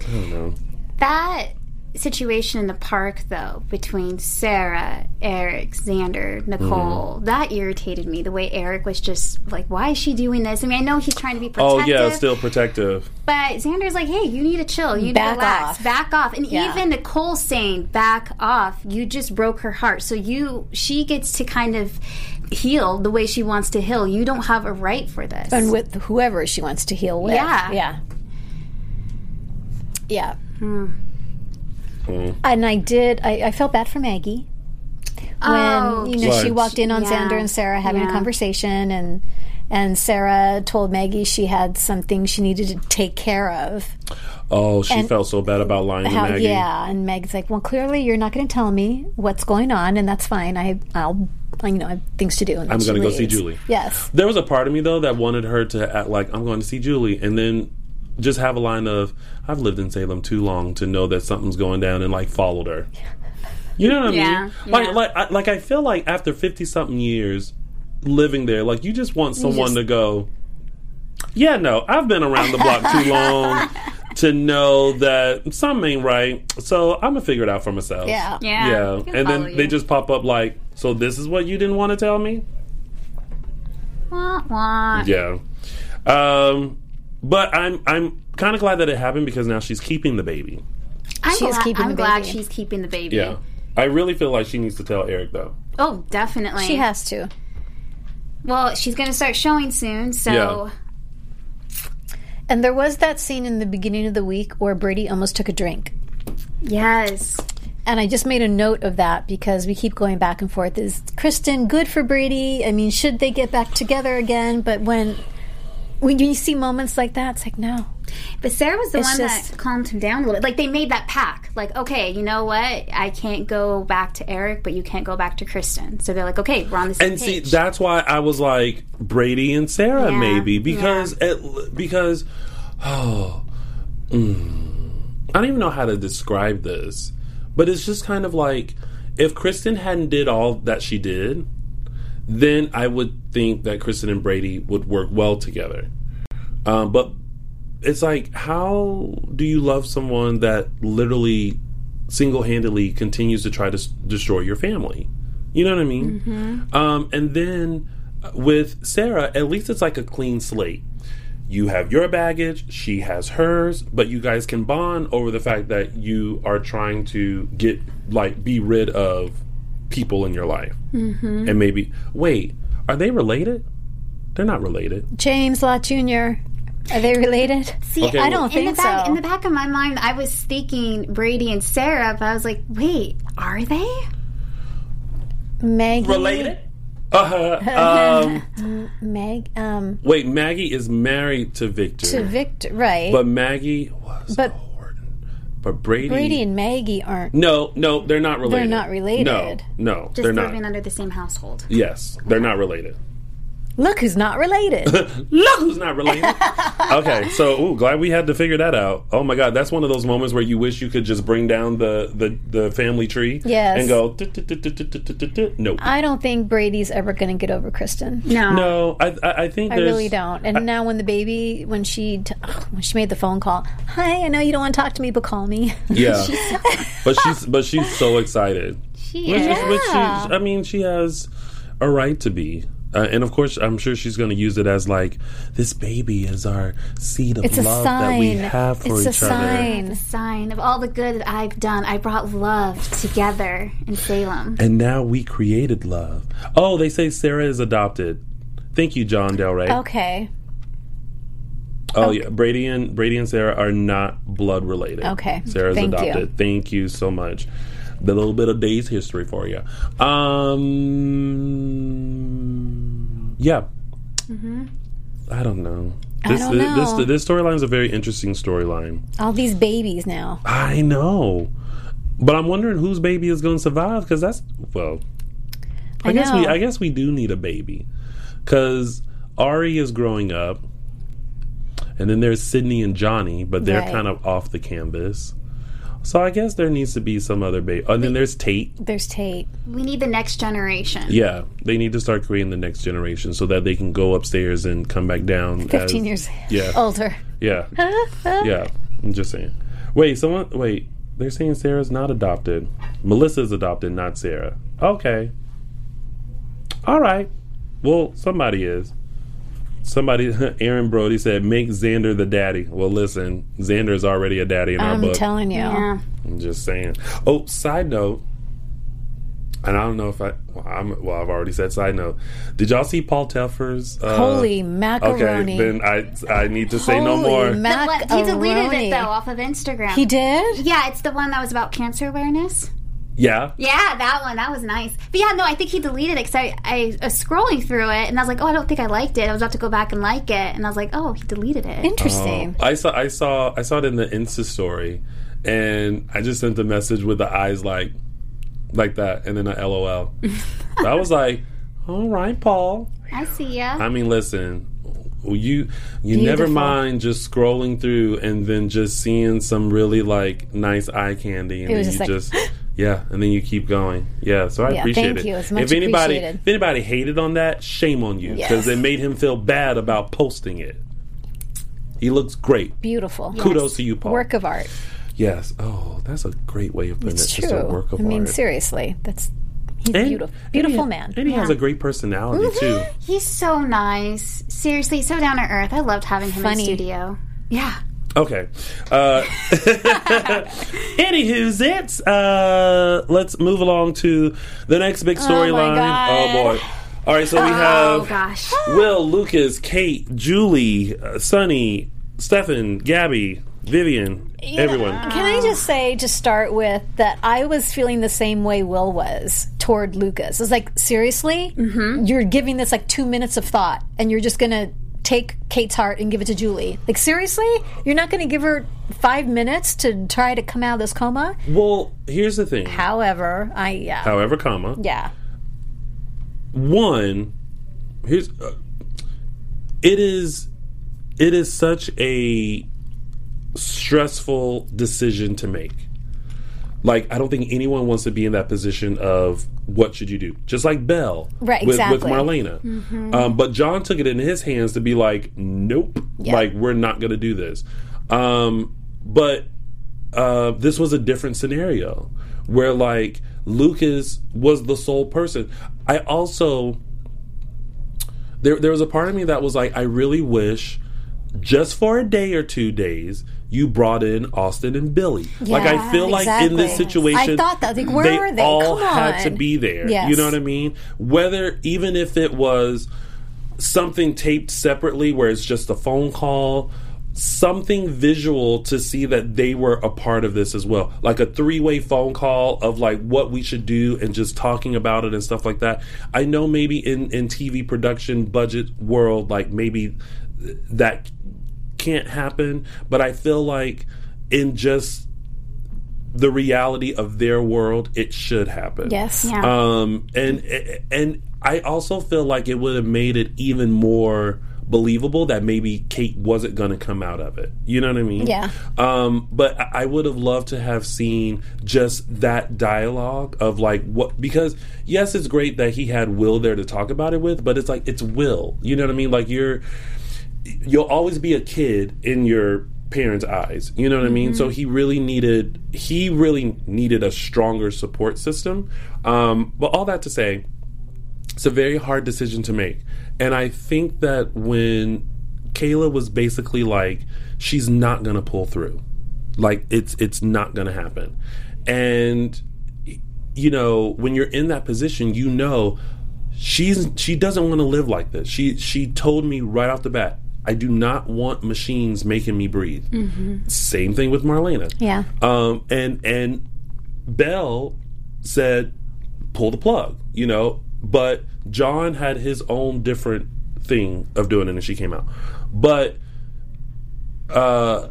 I don't know. That situation in the park, though, between Sarah, Eric, Xander, Nicole, Mm-hmm. that irritated me. The way Eric was just like, why is she doing this? I mean, I know he's trying to be protective. Oh yeah, still protective. But Xander's like, hey, you need to chill. You need Back to relax. off. Back off. And Yeah. even Nicole saying, back off, you just broke her heart. So you, she gets to kind of heal the way she wants to heal. You don't have a right for this. And with whoever she wants to heal with. Yeah. Yeah. Yeah. Hmm. Mm-hmm. And I did, I, I felt bad for Maggie. When, Oh, you know, she walked in on Yeah. Xander and Sarah having a conversation and and Sarah told Maggie she had something she needed to take care of. Oh, she And felt so bad about lying to Maggie. yeah, and Meg's like, "Well, clearly you're not going to tell me what's going on, and that's fine. I, I'll, I, you know, I have things to do." And I'm gonna go see. Julie. Yes, There was a part of me though that wanted her to act like I'm going to see Julie, and then just have a line of "I've lived in Salem too long to know that something's going down," and like followed her. (laughs) You know what I Yeah, mean? Like, yeah. like, I, like I feel like after fifty something years living there, like you just want someone just- to go. Yeah, no, I've been around the block too (laughs) long to know that something ain't right. So I'm gonna figure it out for myself. Yeah. Yeah, yeah. And follow then they just pop up like, "So this is what you didn't want to tell me." Wah, wah. Yeah. Um, but I'm I'm kind of glad that it happened because now she's keeping the baby. I'm She is glad, keeping I'm the glad baby. she's keeping the baby. Yeah. I really feel like she needs to tell Eric though. Oh, definitely. she has to. Well, she's going to start showing soon, so Yeah. And there was that scene in the beginning of the week where Brady almost took a drink. yes. And I just made a note of that because we keep going back and forth. Is Kristen good for Brady? I mean, should they get back together again? But when when you see moments like that, it's like no. But Sarah was the It's one just- that calmed him down a little bit. Like they made that pack. Like, okay, you know what? I can't go back to Eric, but you can't go back to Kristen. So they're like, okay, we're on the same And see, that's why I was like Brady and Sarah Yeah, maybe because it, because oh, (sighs) mm, I don't even know how to describe this, but it's just kind of like if Kristen hadn't did all that she did, then I would think that Kristen and Brady would work well together. Um, but it's like, how do you love someone that literally single handedly continues to try to s- destroy your family? You know what I mean? Um, and then uh, with Sarah, at least it's like a clean slate. You have your baggage, she has hers, but you guys can bond over the fact that you are trying to get, like, be rid of people in your life. Mm-hmm. And maybe, wait, are they related? They're not related. James Lott Jr. Are they related? See, Okay, I don't in the think back so. in the back of my mind, I was thinking Brady and Sarah, but I was like, wait, are they? Maggie. Related? Uh, (laughs) um, Meg. Um. wait, Maggie is married to Victor. To Victor. Right. But Maggie was But- Horton. But Brady. Brady and Maggie aren't. no, no, they're not related. They're not related. No, no, Just they're not. living under the same household. Yes, they're not related. Look who's not related. (laughs) Look who's not related. (laughs) okay, so ooh, glad we had to figure that out. Oh my god, that's one of those moments where you wish you could just bring down the the, the family tree Yes. and go. Nope. I don't think Brady's ever going to get over Kristen. No. No, I I, I think I really don't. And now when the baby, when she when she made the phone call, hi, I know you don't want to talk to me, but call me. (laughs) Yeah, but she's but she's so excited. She is. is, which she, Yeah. I mean, she has a right to be. Uh, and of course, I'm sure she's going to use it as like this baby is our seed of It's a love that we sign. have for It's a each other. sign. The sign of all the good that I've done. I brought love together in Salem. And now we created love. Oh, they say Sarah is adopted. Thank you, John Del Rey. okay, Oh yeah, Brady and Brady and Sarah are not blood related. Okay. Sarah's Thank you. adopted. Thank you so much. The little bit of day's history for you. Um, yeah. Mm-hmm. I don't know. This don't know. this this storyline is a very interesting storyline. all these babies now. I know, but I'm wondering whose baby is going to survive because that's well. I, I guess we. I guess we do need a baby because Ari is growing up, and then there's Sydney and Johnny, but they're Right. kind of off the canvas. So I guess there needs to be some other baby. And then there's Tate. There's Tate. We need the next generation. Yeah, they need to start creating the next generation so that they can go upstairs and come back down. Fifteen as- years Yeah. older. Yeah. (laughs) yeah. I'm just saying. Wait, someone wait. They're saying Sarah's not adopted. Melissa's adopted, not Sarah. Okay. All right. Well, somebody is. Somebody, (laughs) Aaron Brody said, make Xander the daddy. Well, listen, Xander is already a daddy in our I'm book. telling you. Yeah. I'm just saying. Oh, side note, and I don't know if I, well, I'm, well I've already said side note. Did y'all see Paul Telfer's? Uh, Holy Okay, macaroni. then I I need to say no more. But macaroni. he deleted it though off of Instagram. He did? Yeah, it's the one that was about cancer awareness. Yeah. Yeah, that one. That was nice. But yeah, no, I think he deleted it because I, I was scrolling through it and I was like, oh, I don't think I liked it. I was about to go back and like it. And I was like, oh, he deleted it. Interesting. Oh, I saw I saw I saw it in the Insta story, and I just sent a message with the eyes like like that, and then a LOL. I (laughs) was like, all right, Paul. I see ya. I mean, listen, you you Beautiful. never mind just scrolling through and then just seeing some really like nice eye candy, and It was then you like- just. (laughs) Yeah, and then you keep going. Yeah, so I Yeah, appreciate thank it. you. It's much if anybody, appreciated. if anybody hated on that, shame on you because Yes. it made him feel bad about posting it. He looks great. Beautiful. Kudos to you, Paul. Work of art. Yes. Oh, that's a great way of putting It's it. true. Just a work of art. I mean, art. seriously, that's he's And- beautiful. and Beautiful he- man. And he has a great personality mm-hmm. too. He's so nice. Seriously, so down to earth. I loved having him Funny. in the studio. Yeah. Okay. Uh, (laughs) anywho's it. Uh, let's move along to the next big storyline. God. Oh, boy. All right, so we Oh have gosh. Will, Lucas, Kate, Julie, uh, Sonny, Stefan, Gabby, Vivian, everyone. Can I just say to start with that I was feeling the same way Will was toward Lucas. It's like seriously, mm-hmm. you're giving this like two minutes of thought, and you're just gonna take Kate's heart and give it to Julie. Like seriously, you're not gonna give her five minutes to try to come out of this coma. Well, here's the thing. However, I yeah However, comma. yeah one here's uh, it is it is such a stressful decision to make like i don't think anyone wants to be in that position of what should you do? Just like belle Right, with, with exactly. marlena. Um, but john took it in his hands to be like nope like we're not gonna do this. Um, but uh, this was a different scenario where like Lucas was the sole person. I also there there was a part of me that was like I really wish just for a day or two days you brought in Austin and Billy. like I Yeah, feel like in this situation I thought that, like, where they were they? all Come had to be there. Yes. You know what I mean? Whether even if it was something taped separately where it's just a phone call something visual to see that they were a part of this as well like a three-way phone call of like what we should do and just talking about it and stuff like that i know maybe in in tv production budget world like maybe that can't happen but i feel like in just the reality of their world it should happen. Yes. Yeah. um and and i also feel like it would have made it even more believable that maybe kate wasn't going to come out of it. You know what i mean? Yeah. um but I- i would have loved to have seen just that dialogue of like what because yes it's great that he had will there to talk about it with but it's like it's will. You know what i mean? Like you're you'll always be a kid in your parents' eyes. You know what I mean? So he really needed he really needed a stronger support system. Um, but all that to say, it's a very hard decision to make. And I think that when Kayla was basically like, she's not gonna pull through. Like it's it's not gonna happen. And you know, when you're in that position, you know she's she doesn't want to live like this. She she told me right off the bat, I do not want machines making me breathe. Same thing with Marlena. Yeah. Um and and Bell said pull the plug, you know, but John had his own different thing of doing it and she came out. But uh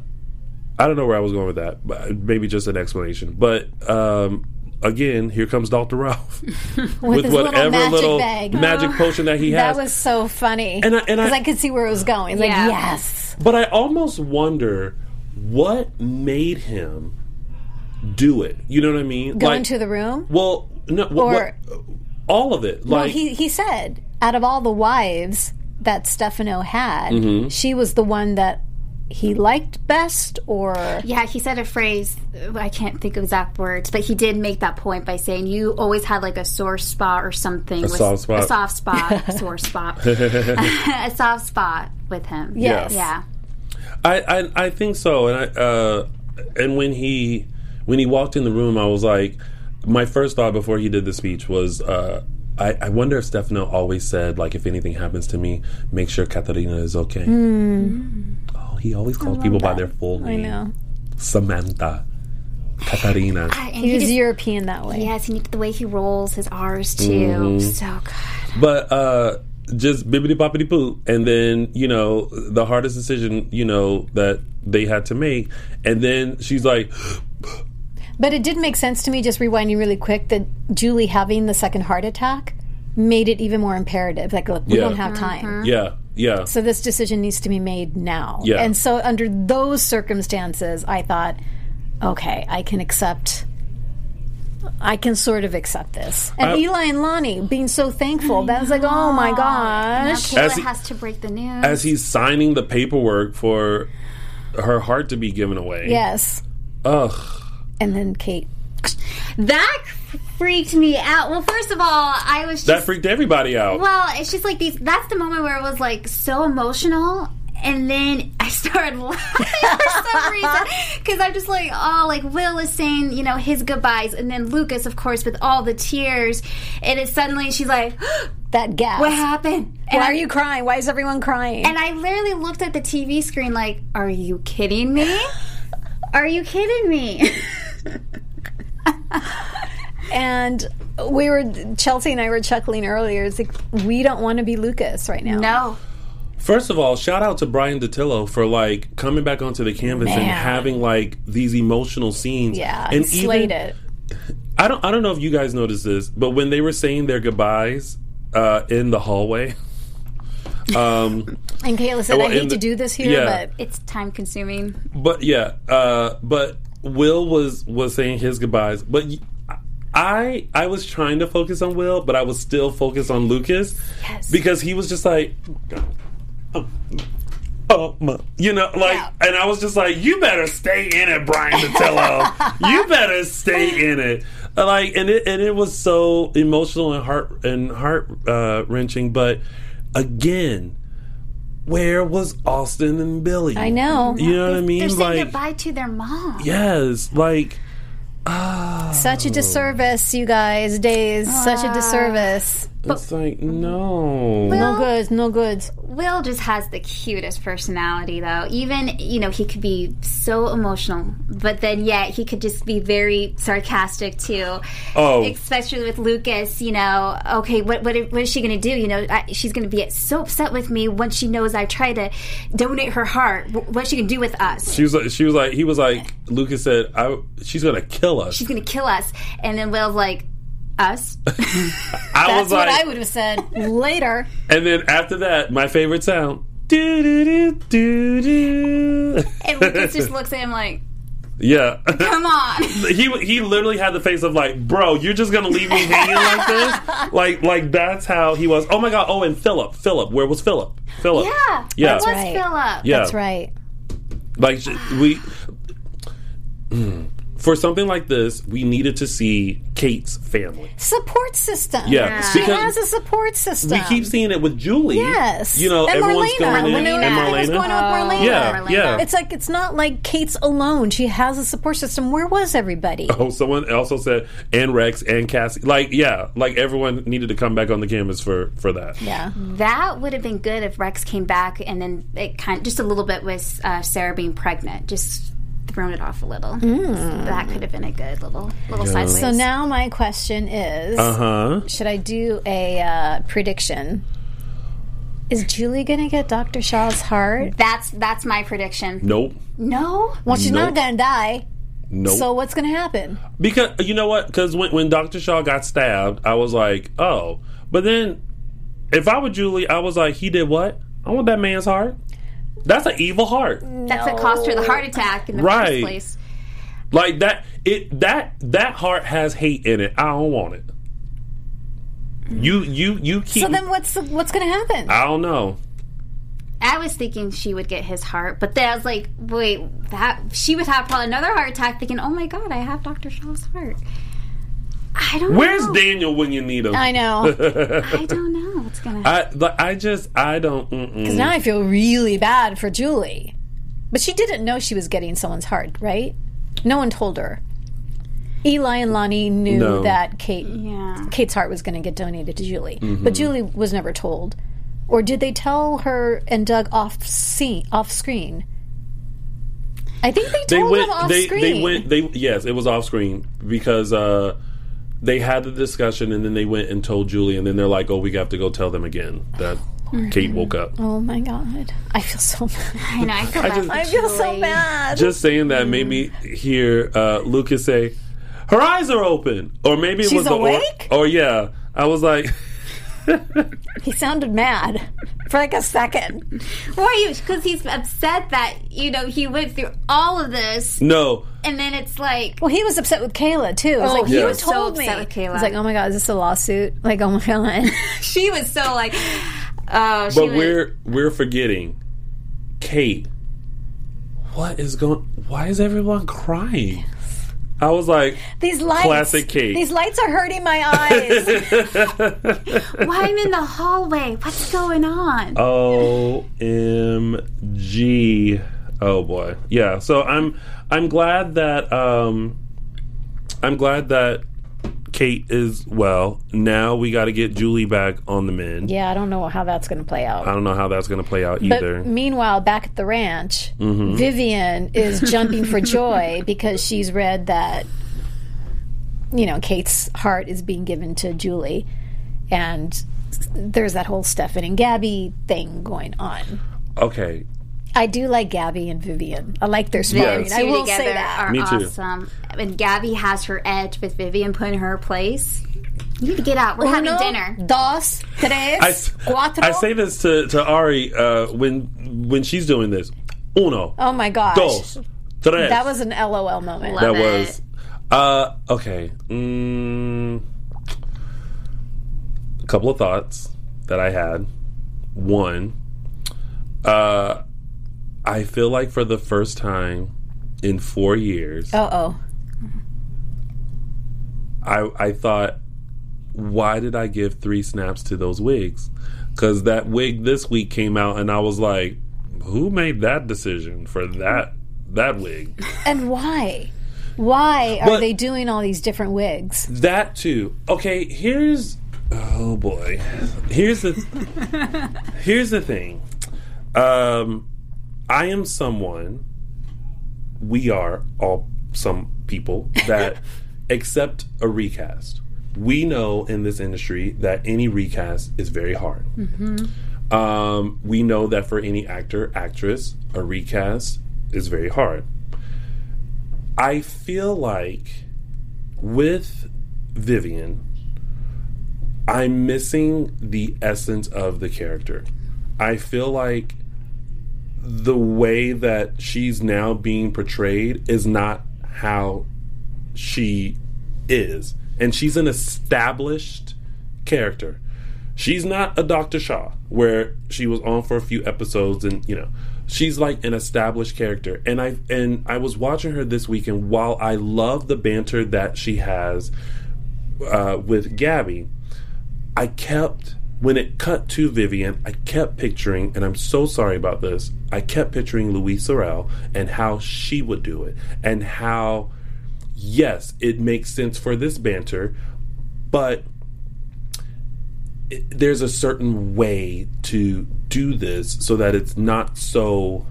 I don't know where I was going with that, but maybe just an explanation. But um again, here comes Dr. Rolf (laughs) with, his whatever little magic little bag. magic (gasps) potion that he has. That was so funny. And I- and I- Because I, could see where it was going. It's Yeah. Like, yes. But I almost wonder what made him do it. You know what I mean? Go Like- into the room. Well, no, wh- Or- what, all of it. Well, he, he said, out of all the wives that Stefano had, Mm-hmm. she was the one that he liked best, or Yeah, he said a phrase. I can't think of exact words, but he did make that point by saying you always had like a sore spot or something. A soft spot. A soft spot. (laughs) sore spot. (laughs) (laughs) a soft spot with him. Yes. Yeah. I, I I think so, and I uh, and when he when he walked in the room, I was like, my first thought before he did the speech was, uh, I, I wonder if Stefano always said like, if anything happens to me, make sure Katarina is okay. Oh, he always calls people by their full Hmm. I name. know. Samantha, Katarina. And He was European that way. Yes, and the way he rolls his R's too. Mm-hmm. So good. But uh just bibbity boppity poo. And then, you know, the hardest decision, you know, that they had to make. And then she's like, (gasps) But it did make sense to me, just rewinding really quick, that Julie having the second heart attack made it even more imperative. Like, look, we Yeah. don't have time. Yeah, yeah. So this decision needs to be made now. Yeah. And so under those circumstances, I thought, okay, I can accept. I can sort of accept this. And I- Eli and Lani being so thankful. That was like, oh my Now gosh. Taylor As he- has to break the news. As he's signing the paperwork for her heart to be given away. Yes. Ugh. And then Kate. that freaked me out. Well, first of all, I was just That freaked everybody out. Well, it's just like these. That's the moment where it was like so emotional, and then I started (laughs) laughing for some reason (laughs) because I'm just like, oh, like Will is saying, you know, his goodbyes, and then Lucas, of course, with all the tears, and it suddenly she's like, (gasps) That gasp. what happened? And Why I- are you crying? Why is everyone crying? And I literally looked at the TV screen like, are you kidding me? (laughs) Are you kidding me? And we were Chelsea and I were chuckling earlier. It's like we don't want to be Lucas right now. no. First of all, shout out to Bryan Dattilo for like coming back onto the canvas and having like these emotional scenes. Yeah, and he slayed even- it. I don't I don't know if you guys noticed this, but when they were saying their goodbyes uh, in the hallway, (laughs) um, And Kayla said, Well, "I hate in to do this here, yeah. but It's time consuming. but yeah, uh, but Will was was saying his goodbyes, but. I I was trying to focus on Will, but I was still focused on Lucas Yes. because he was just like, oh, oh my, you know, like, and I was just like, you better stay in it, Bryan Dattilo. (laughs) you better stay in it. Like, and it and it was so emotional and heart and heart uh, wrenching. But again, where was Austin and Billy? I know You know what I mean? They're saying like, goodbye to their mom. yes, like. Such a disservice, you guys. Days, such a ah. disservice. It's like no. No goods, no goods. Will just has the cutest personality, though. Even, you know, he could be so emotional, but then yet he could just be very sarcastic, too. Oh. Especially with Lucas, you know, okay, what, what, what is she going to do? You know, I, she's going to be so upset with me once she knows I tried to donate her heart. Wh- What's she going to do with us? She was like, she was like, he was like, Lucas said, I, she's gonna kill us. She's going to kill us. And then Will's like, us? (laughs) I That's was what like, I would have said later. and then after that, my favorite sound, do do do do do. and Lucas just looks at him like, Yeah, come on. (laughs) he he literally had the face of like, bro, you're just gonna leave me hanging like this, (laughs) like like that's how he was. Oh my god. Oh, and Philip, Philip, where was Philip? Philip. Yeah. Yeah. That was right. Philip. Yeah. That's right. Like sh- we. Ah. Hmm. For something like this, we needed to see Kate's family. Support system. Yeah, She has a support system. We keep seeing it with Julie. Yes. You know, and everyone's Marlena. going in. When And everything was going Marlena. on with Marlena. Yeah, Marlena. yeah. It's like it's not like Kate's alone. She has a support system. Where was everybody? Oh, someone also said, and Rex and Cassie. Like, yeah, like everyone needed to come back on the canvas for for that. Yeah. That would have been good if Rex came back and then it kind just a little bit with uh, Sarah being pregnant, just thrown it off a little. That could have been a good little little sideways. So now my question is: Uh huh. Should I do a uh, prediction? Is Julie going to get Dr. Shaw's heart? that's that's my prediction. Nope. No, Well, she's not going to die. Nope. So what's going to happen? because you know what? Because when when Doctor Shaw got stabbed, I was like, oh. But then, if I were Julie, I was like, he did what? I want that man's heart. That's an evil heart. that's what cost her the heart attack in the Right. first place. Like that. It that that heart has hate in it. I don't want it. You you you keep. So then what's what's going to happen? I don't know. I was thinking she would get his heart, but then I was like, wait, that she would have probably another heart attack, thinking, oh my god, I have Dr. Shaw's heart. I don't Where's know. Daniel when you need him? I know. (laughs) I don't know what's gonna happen. I like, I just I don't. Because now I feel really bad for Julie. But she didn't know she was getting someone's heart, right? No one told her. Eli and Lani knew No. that Kate Yeah. Kate's heart was going to get donated to Julie, Mm-hmm. but Julie was never told. Or did they tell her and Doug off scene, off screen? I think they they told went him off they screen. they went they yes it was off screen because uh they had the discussion and then they went and told Julie and then they're like oh we have to go tell them again that Kate woke up Oh my god, I feel so bad. I know. I feel I bad just- for I feel so Julie. bad. just saying that made me hear uh Lucas say her eyes are open or maybe it She's was the awake? or, or yeah I was like (laughs) he sounded mad for like a second. Why? You? Because he's upset that you know he went through all of this, no and then it's like, Well, he was upset with Kayla too. Oh, like he you was so told me. upset with Kayla. He's like, oh my god, is this a lawsuit? Like, oh my (laughs) god. she was so like, oh, she but was, we're we're forgetting Kate what is going why is everyone crying I was like These lights, Classic Kate. These lights are hurting my eyes. (laughs) (laughs) why I'm in the hallway? What's going on? O M G. Oh boy. Yeah. So I'm I'm glad that um I'm glad that Kate is well. Now we got to get Julie back on the men. yeah, I don't know how that's going to play out. I don't know how that's going to play out But either. Mm-hmm. meanwhile, back at the ranch, Vivian is (laughs) jumping for joy because she's read that, you know, Kate's heart is being given to Julie. And there's that whole Stefan and Gabby thing going on. okay. I do like Gabby and Vivian. I like their sparring. Yes. I will say that. are Me too. awesome. And Gabby has her edge with Vivian putting her place. You need to get out. We're having dinner. Dos, tres, I, s- cuatro. I say this to, to Ari uh, when when she's doing this. Uno, oh my gosh. dos, tres. That was an LOL moment. that Love was uh okay mm, a couple of thoughts that i had one uh i feel like for the first time in four years Uh oh. i i thought why did i give three snaps to those wigs because that wig this week came out and i was like who made that decision for that that wig And why? Why are But- they doing all these different wigs? That too. Okay, here's oh boy. Here's the (laughs) here's the thing. Um I am someone we are all some people that (laughs) accept a recast. We know in this industry that any recast is very hard. Um, we know that for any actor, actress, a recast is very hard. I feel like with Vivian, I'm missing the essence of the character. I feel like the way that she's now being portrayed is not how she is. And she's an established character. She's not a Dr. Shaw, where she was on for a few episodes and, you know, she's like an established character. And I and I was watching her this weekend while I love the banter that she has uh, with Gabby, I kept when it cut to Vivian, I kept picturing, and I'm so sorry about this. I kept picturing Louise Sorel and how she would do it, and how yes, it makes sense for this banter, but it, there's a certain way to do this so that it's not so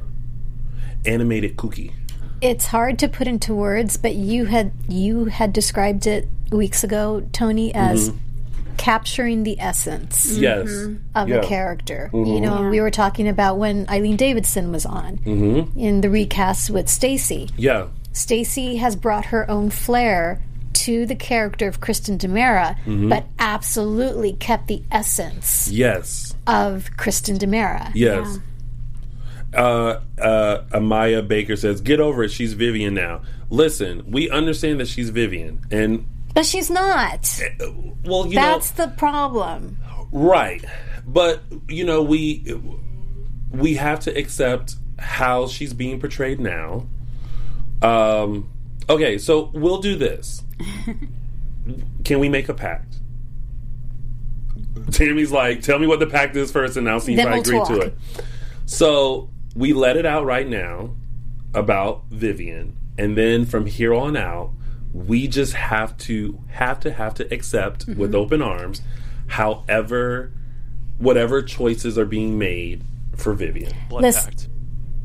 animated kooky. It's hard to put into words, but you had you had described it weeks ago, Tony, as mm-hmm. Capturing the essence mm-hmm. Yes, mm-hmm. of Yeah. the character. You mm-hmm. know, we were talking about when Eileen Davidson was on in the recast with Stacy. yeah, Stacy has brought her own flair to the character of Kristen DiMera, but absolutely kept the essence yes. of Kristen DiMera. Yes. Uh, uh, Amaya Baker says, "Get over it. She's Vivian now. Listen, we understand that she's Vivian, and But she's not. well, you That's know, the problem. right. But you know, we we have to accept how she's being portrayed now. Um, okay, so we'll do this. (laughs) Can we make a pact? Tammy's like, tell me what the pact is first, and I'll see Then if I we'll agree to it. So we let it out right now about Vivian, and then from here on out, we just have to have to have to accept Mm-hmm. with open arms, however, whatever choices are being made for Vivian. Blood Listen- pact.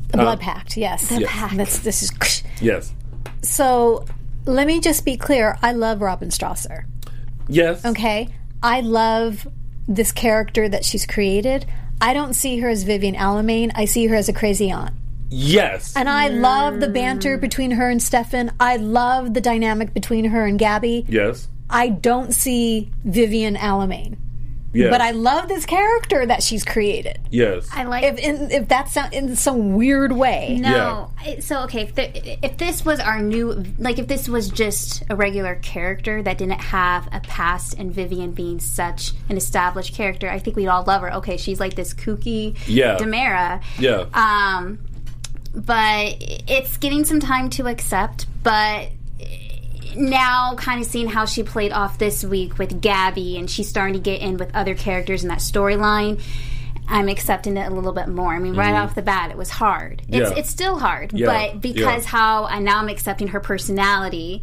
The Blood Pact, yes. The Pact. That's, this is. Yes. So let me just be clear. I love Robin Strasser. Yes. Okay. I love this character that she's created. I don't see her as Vivian Alamain. I see her as a crazy aunt. Yes. And I love the banter between her and Stefan. I love the dynamic between her and Gabby. yes. I don't see Vivian Alamain. Yes. But I love this character that she's created. Yes. I like If in, if that's not in some weird way. No. I- So okay, if, the, if this was our new, like if this was just a regular character that didn't have a past, and Vivian being such an established character, I think we'd all love her. Okay, she's like this kooky Yeah. DiMera. Yeah. Um, but it's getting some time to accept. But now, kind of seeing how she played off this week with Gabby, and she's starting to get in with other characters in that storyline. I'm accepting it a little bit more. I mean, right off the bat, it was hard. It's, Mm-hmm. Yeah. it's still hard, Yeah. but because Yeah. how I now I'm accepting her personality,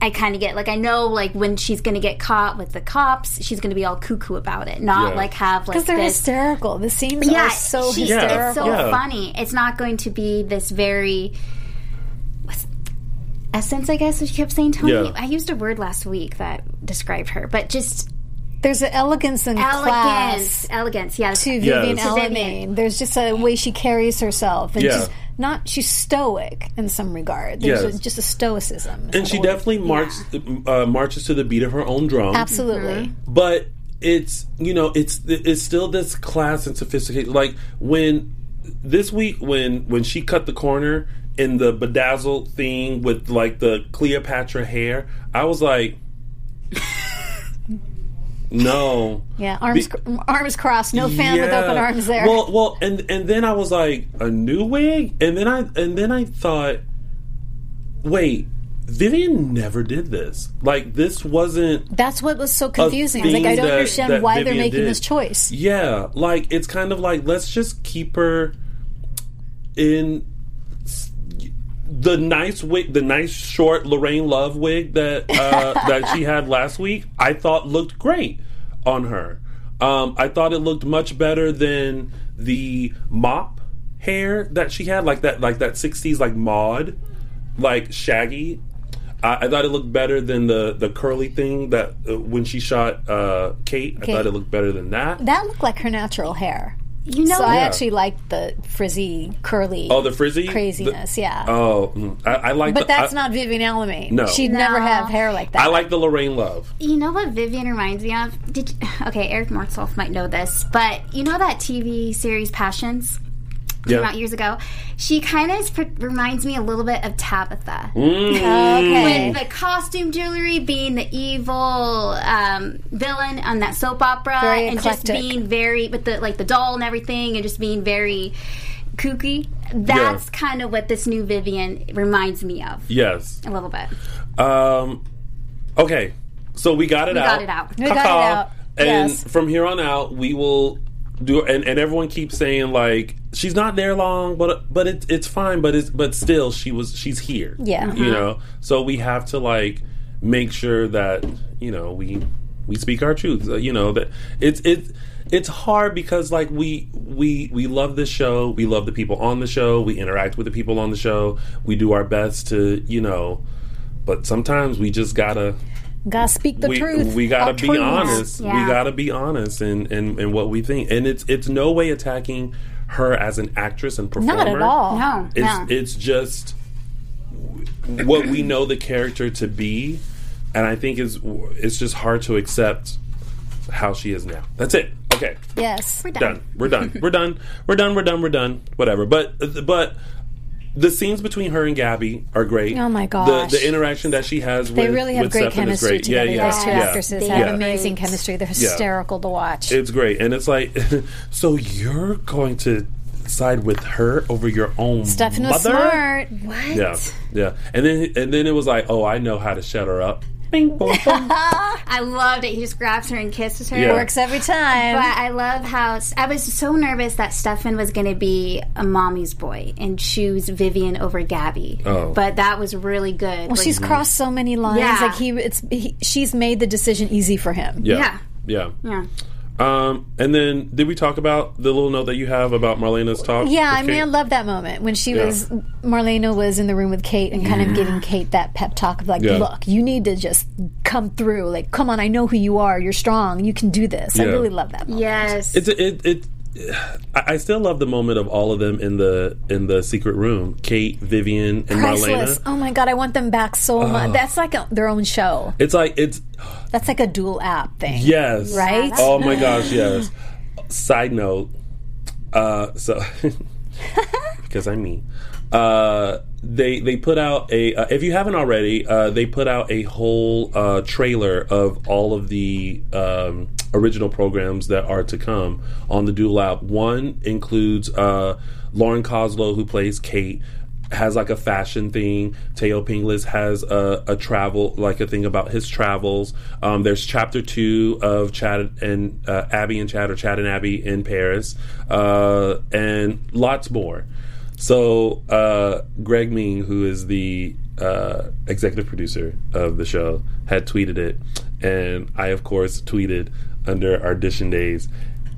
I kind of get like I know like when she's going to get caught with the cops, she's going to be all cuckoo about it, not Yeah. like have like Because they're this hysterical. The scenes yeah, are so she- hysterical. It's so Yeah. funny. It's not going to be this very essence, I guess. As you kept saying, Tony. Yeah. I used a word last week that described her, but just There's an elegance and elegance, class elegance. Yeah, to Yes. Vivian To Alamain. There's just a way she carries herself, and Yeah. she's not she's stoic in some regard. There's Yes. a, just a stoicism, and she definitely marches uh, marches to the beat of her own drum. absolutely. but it's you know it's it's still this class and sophisticated like when this week when when she cut the corner in the bedazzled thing with like the cleopatra hair i was like no Yeah, arms Be- arms crossed. No fan with open arms there. well well and and then i was like a new wig and then i and then i thought wait vivian never did this like this wasn't That's what was so confusing. I was like, I don't that- understand that why they're making did. this choice. Yeah, like it's kind of like let's just keep her in the nice wig, the nice short Lorraine Love wig that uh, (laughs) that she had last week. I thought looked great on her. Um, I thought it looked much better than the mop hair that she had, like that, like that '60s like mod, like shaggy. I, I thought it looked better than the the curly thing that uh, when she shot uh, Kate. I Kate. thought it looked better than that. That looked like her natural hair. You know. So I Yeah. actually like the frizzy, curly. Oh, the frizzy craziness. The- yeah. Oh, mm, I, I like. but the, that's I, not Vivian Alamain. No. she'd No. never have hair like that. I like the Lorraine Love. You know what Vivian reminds me of? Did (sighs) okay? Eric Martsolf might know this, but you know that TV series Passions came Yeah. out years ago. She kind of reminds me a little bit of Tabitha. Mm. Okay. with the costume jewelry being the evil um, villain on that soap opera Very and just being very with the like the doll and everything and just being very kooky that's kind of what this new vivian reminds me of Yes. a little bit Um. Okay. So we got it We out. got it out. We got it Caw-caw. out. And Yes. from here on out, we will do. And, and everyone keeps saying like she's not there long, but but it's it's fine. But it's but still she was she's here. Yeah. You know. So we have to like make sure that you know we we speak our truths. Uh, you know that it's it's it's hard because like we we we love this show. We love the people on the show. We interact with the people on the show. We do our best to you know. But sometimes we just gotta Gotta speak the we, truth. we gotta be truths. honest. Yeah. We gotta be honest in, in, in what we think. And it's it's no way attacking her as an actress and performer. Not at all. no It's no it's just what we know the character to be, and I think is it's just hard to accept how she is now. That's it. Okay Yes. we're done, done. We're done. We're done. We're done. We're done. We're done. Whatever. But but the scenes between her and Gabby are great. Oh my The, gosh. the interaction that she has They with really have with great Stefan chemistry great. together. Yeah, yeah, Those two yeah. actresses They have are amazing great. chemistry. They're hysterical to watch. It's great, and it's like, (laughs) so you're going to side with her over your own Stefan was smart. what Yeah, yeah, and then and then it was like, oh, I know how to shut her up. Bing, boom, (laughs) boom. i loved it he just grabs her and kisses her Yeah. Works every time. But I love how I was so nervous that Stefan was going to be a mommy's boy and choose Vivian over Gabby. Oh. But that was really good. well, she's mm-hmm. crossed so many lines. Yeah. Like he, it's he, she's made the decision easy for him. Yeah, Yeah. yeah. yeah. Um, and then did we talk about the little note that you have about Marlena's talk? Yeah, I mean, Kate? I love that moment when she Yeah. was Marlena was in the room with Kate and kind of giving Kate that pep talk of like, Yeah. look, you need to just come through. Like, come on, I know who you are. You're strong. You can do this. I really love that. Moment. Yes. It's it it. I I still love the moment of all of them in the in the secret room. Kate, Vivian, and Priceless. Marlena. Oh my god, I want them back so much. That's like a, their own show. It's like it's That's like a dual app thing. yes, Right? Oh my gosh, yes. Side note, uh, so (laughs) because I'm me. Uh, they they put out a uh, if you haven't already uh, they put out a whole uh, trailer of all of the um, original programs that are to come on the Dual app. One includes uh, Lauren Koslow who plays Kate has like a fashion thing. Thaao Penghlis has a, a travel like a thing about his travels. Um, there's chapter two of Chad and uh, Abby and Chad or Chad and Abby in Paris, uh, and lots more. So uh, Greg Meng, who is the uh, executive producer of the show, had tweeted it, and I of course tweeted under audition days,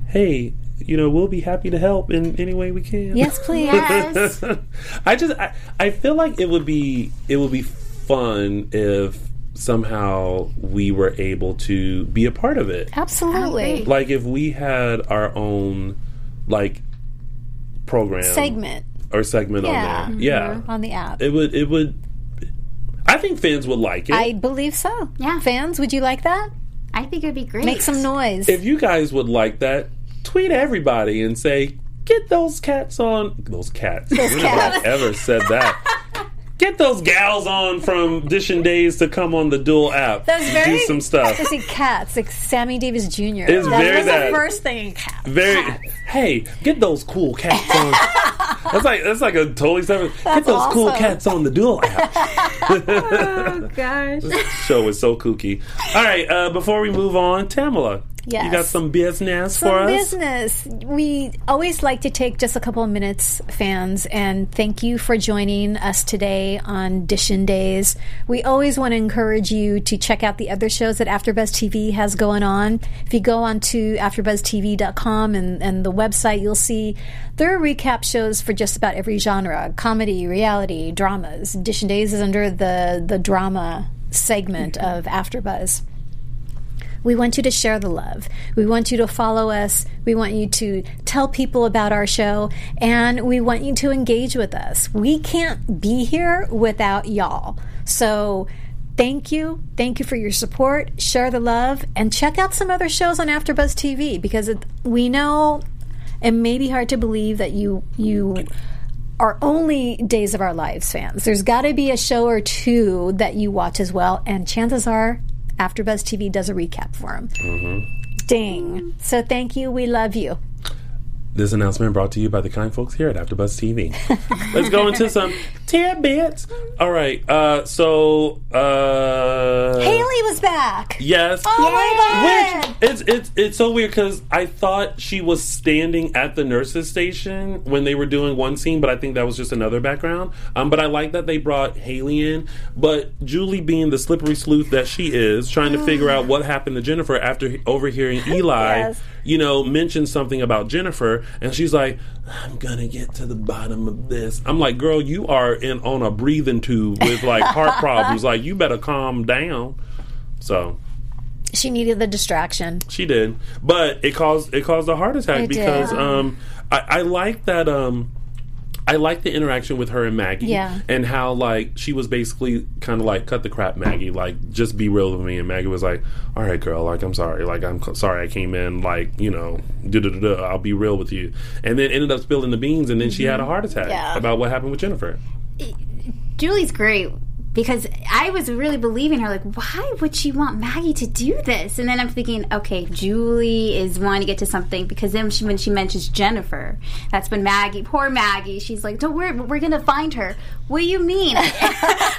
"Hey, you know we'll be happy to help in any way we can." Yes, please. yes. (laughs) I just I, I feel like it would be it would be fun if somehow we were able to be a part of it. Absolutely. Like if we had our own like program Segment or segment Yeah. on there. Mm-hmm. Yeah. on the app. It would it would I think fans would like it. I believe so. Yeah. Fans, would you like that? I think it'd be great. Make some noise. if you guys would like that, tweet everybody and say, "Get those cats on those cats." Those cats. ever said that? (laughs) Get those gals on from Dishin Days to come on the Dual app. That's very do some stuff. I see cats like Sammy Davis Jr. It's that very was that. the first thing. In cats. Very. Hey, get those cool cats on. (laughs) that's like that's like a totally separate. Get That's those cool cats on the Dual app. (laughs) oh gosh. Show is so kooky. All right, uh, before we move on, Tamala, you Yes. got some business Some for us. business. We always like to take just a couple of minutes, fans, and thank you for joining us today on Dishin Days. We always want to encourage you to check out the other shows that AfterBuzz TV has going on. If you go on to AfterBuzzTV.com and, and the website, you'll see there are recap shows for just about every genre: comedy, reality, dramas. Dishin Days is under the the drama segment of AfterBuzz. We want you to share the love. We want you to follow us. We want you to tell people about our show. And we want you to engage with us. We can't be here without y'all. So thank you. Thank you for your support. Share the love. And check out some other shows on AfterBuzz TV because it, we know it may be hard to believe that you you are only Days of Our Lives fans. There's got to be a show or two that you watch as well, and chances are AfterBuzz TV does a recap for them. Mm-hmm. Ding! So thank you. We love you. This announcement brought to you by the kind folks here at AfterBuzz TV. (laughs) Let's go into some tidbits. All right, uh, so uh, Haley was back. Yes. Oh my god! Which it's it's it's so weird because I thought she was standing at the nurses station when they were doing one scene, but I think that was just another background. Um, but I like that they brought Haley in. But Julie, being the slippery sleuth that she is, trying to figure out (sighs) what happened to Jennifer after overhearing Eli, (laughs) Yes. You know, mention something about Jennifer, and she's like, "I'm gonna get to the bottom of this." I'm like, "Girl, you are in on a breathing tube with like heart (laughs) problems. Like, you better calm down." So She needed the distraction. she did, but it caused it caused a heart attack It because did. um, I, I like that um, I like the interaction with her and Maggie, Yeah. and how like she was basically kind of like cut the crap, Maggie, like just be real with me, and Maggie was like, "All right, girl, like I'm sorry, like I'm sorry I came in, like you know, I'll be real with you," and then ended up spilling the beans, and then she had a heart attack Mm-hmm. Yeah. about what happened with Jennifer. Julie's great because I was really believing her. Like, why would she want Maggie to do this? And then I'm thinking, okay, Julie is wanting to get to something because then she, when she mentions Jennifer, that's when Maggie, poor Maggie, she's like, "Don't worry, we're gonna find her." What do you mean? (laughs)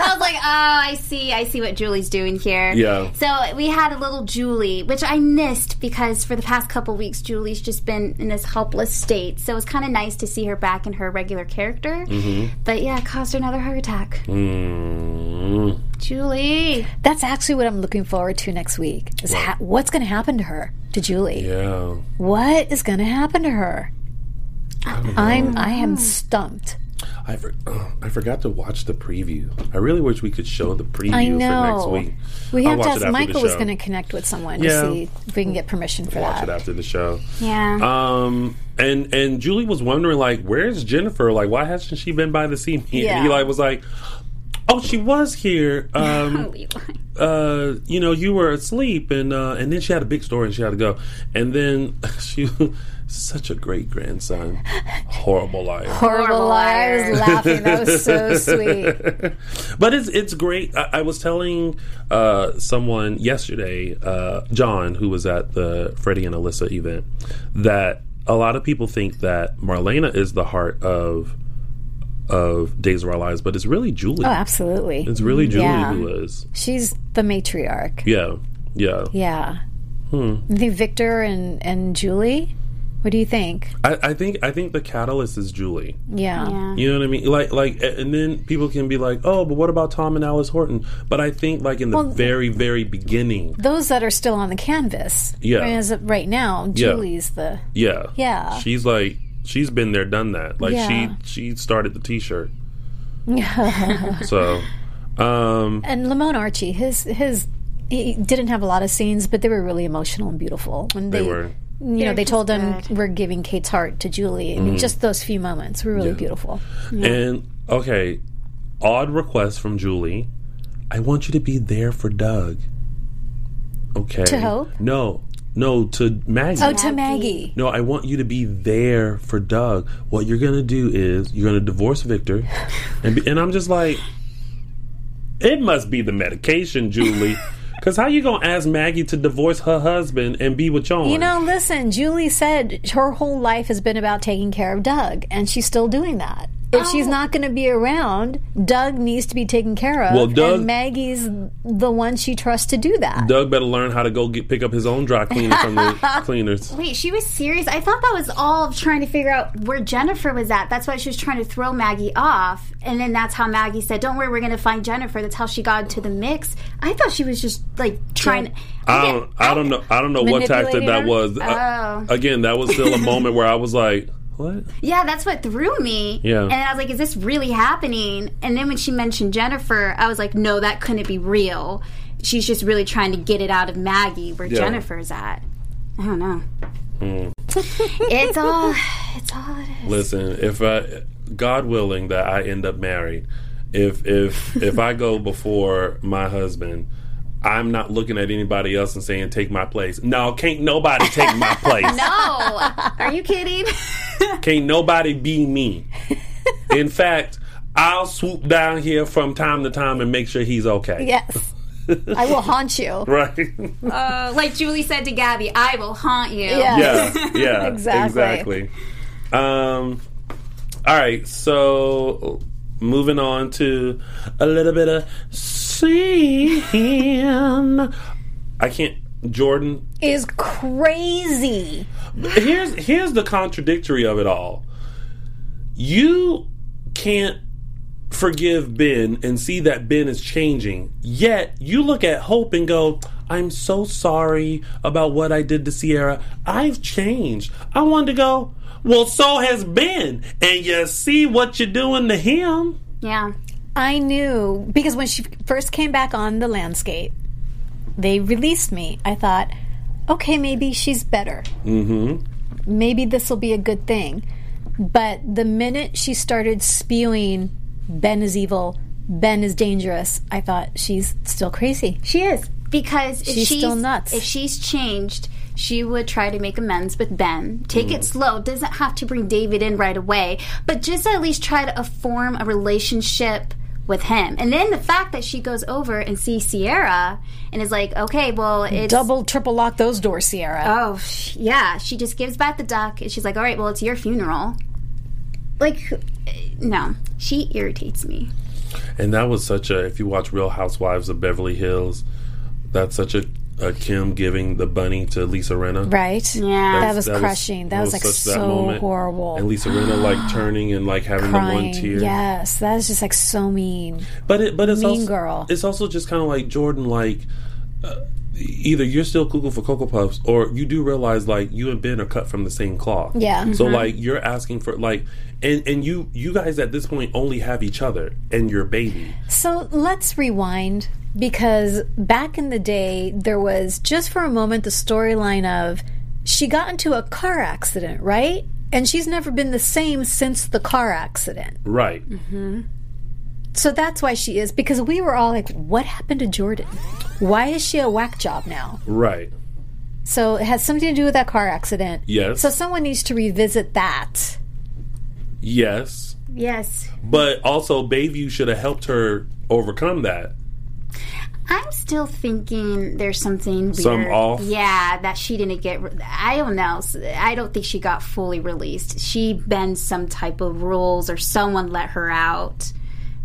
I was like, oh, I see, I see what Julie's doing here. Yeah. So we had a little Julie, which I missed because for the past couple weeks, Julie's just been in this helpless state. So it was kind of nice to see her back in her regular character. But yeah, it caused her another heart attack. Mm. Julie. That's actually what I'm looking forward to next week. Is ha- what's going to happen to her, to Julie? Yeah. What is going to happen to her? I'm I am stumped. I, for, oh, I forgot to watch the preview. I really wish we could show the preview I for next know. week. We I'll have to ask. Michael was going to connect with someone Yeah. to see if we can get permission for watch that. Watch it after the show. Yeah. Um, and and Julie was wondering like, where's Jennifer? Like, why hasn't she been by to see me? Yeah. And Eli was like, oh, she was here. (laughs) Um, uh, you know, you were asleep, and uh, and then she had a big story, and she had to go. And then (laughs) she, such a great grandson, horrible liar. Horrible liar. I was laughing. That was so (laughs) sweet. but it's it's great. I, I was telling uh, someone yesterday, uh, John, who was at the Freddie and Alyssa event, that a lot of people think that Marlena is the heart of of Days of Our Lives, but it's really Julie. Oh, absolutely. It's really Julie Yeah. who is. She's the matriarch. Yeah, yeah. Yeah. Hmm. I think Victor and and Julie. What do you think? I, I think I think the catalyst is Julie. Yeah. You know what I mean? Like, like, and then people can be like, "Oh, but what about Tom and Alice Horton?" But I think, like, in the Well- very, very beginning, Those that are still on the canvas. Yeah. As of right now, Yeah. Julie's the. Yeah. Yeah. She's like she's been there, done that. Like Yeah. she she started the t-shirt. Yeah. (laughs) so um And Lamon Archey, his his he didn't have a lot of scenes, but they were really emotional and beautiful. When they they, were you know, They're they told him good. we're giving Kate's heart to Julie. I mean, just those few moments were really beautiful. and okay, odd request from Julie. I want you to be there for Doug. Okay. To Hope? No. No, to Maggie. Oh, to Maggie. No, I want you to be there for Doug. What you're gonna do is you're gonna divorce Victor, and be, and I'm just like, it must be the medication, Julie. (laughs) Because how you gonna ask Maggie to divorce her husband and be with John? You know, listen, Julie said her whole life has been about taking care of Doug, and she's still doing that. If she's Oh. not going to be around, Doug needs to be taken care of. Well, Doug- and Maggie's the one she trusts to do that. Doug better learn how to go get pick up his own dry cleaner from the (laughs) cleaners. Wait, she was serious? I thought that was all trying to figure out where Jennifer was at. That's why she was trying to throw Maggie off. And then that's how Maggie said, Don't worry, we're going to find Jennifer. That's how she got into the mix. I thought she was just like trying I don't. I don't know. I don't know what tactic that her? was. Uh, again, that was still a moment where I was like, "What?" Yeah, that's what threw me. Yeah. And I was like, is this really happening? And then when she mentioned Jennifer, I was like, no, that couldn't be real. She's just really trying to get it out of Maggie where Yeah. Jennifer's at. I don't know. Hmm. it's all it's all it is. Listen, if I, God willing, that I end up married, if if if I go before my husband, I'm not looking at anybody else and saying, "Take my place." No, can't nobody take my place. (laughs) No. Are you kidding? (laughs) Can't nobody be me. In fact, I'll swoop down here from time to time and make sure he's okay. Yes. I will haunt you. (laughs) Right. Uh, like Julie said to Gabby, I will haunt you. Yeah. yeah, yeah, Exactly. exactly. Um, all right, so moving on to a little bit of sin. I can't. Jordan, Is crazy. here's here's the contradictory of it all. You can't forgive Ben and see that Ben is changing. Yet you look at Hope and go, I'm so sorry about what I did to Sierra. I've changed. I wanted to go, well, so has Ben. And you see what you're doing to him. Yeah. I knew because when she first came back on the landscape, they released me. I thought, okay, maybe she's better. Mm-hmm. Maybe this will be a good thing. But the minute she started spewing, Ben is evil, Ben is dangerous, I thought she's still crazy. She is. Because if She's she's, still nuts. If she's changed, she would try to make amends with Ben. Take Mm. it slow. Doesn't have to bring David in right away, but just at least try to uh, form a relationship with him. And then the fact that she goes over and sees Sierra and is like, okay, well, it's Double, triple lock those doors, Sierra. Oh, yeah. She just gives back the duck and she's like, all right, well, it's your funeral. Like, no. She irritates me. And that was such a, if you watch Real Housewives of Beverly Hills, that's such a, uh, Kim giving the bunny to Lisa Rinna. Right? Yeah. That was crushing. That was, like, such so horrible. And Lisa Rinna like (gasps) turning and like having the one tear. Yes, that is just like so mean. But it, but it's Mean also, girl. It's also just kind of like Jordan. Like uh, either you're still cuckoo for cocoa puffs, or you do realize like you and Ben are cut from the same cloth. Yeah. So like you're asking for like, and and you you guys at this point only have each other and your baby. So let's rewind because back in the day, there was just for a moment the storyline of she got into a car accident, right? And she's never been the same since the car accident. Right. Mm-hmm. So that's why she is, because we were all like, what happened to Jordan? Why is she a whack job now? Right. So it has something to do with that car accident. Yes. So someone needs to revisit that. Yes. Yes. But also, Bayview should have helped her overcome that. I'm still thinking there's something weird. Some off? Yeah, that she didn't get. Re- I don't know. I don't think she got fully released. She bent some type of rules, or someone let her out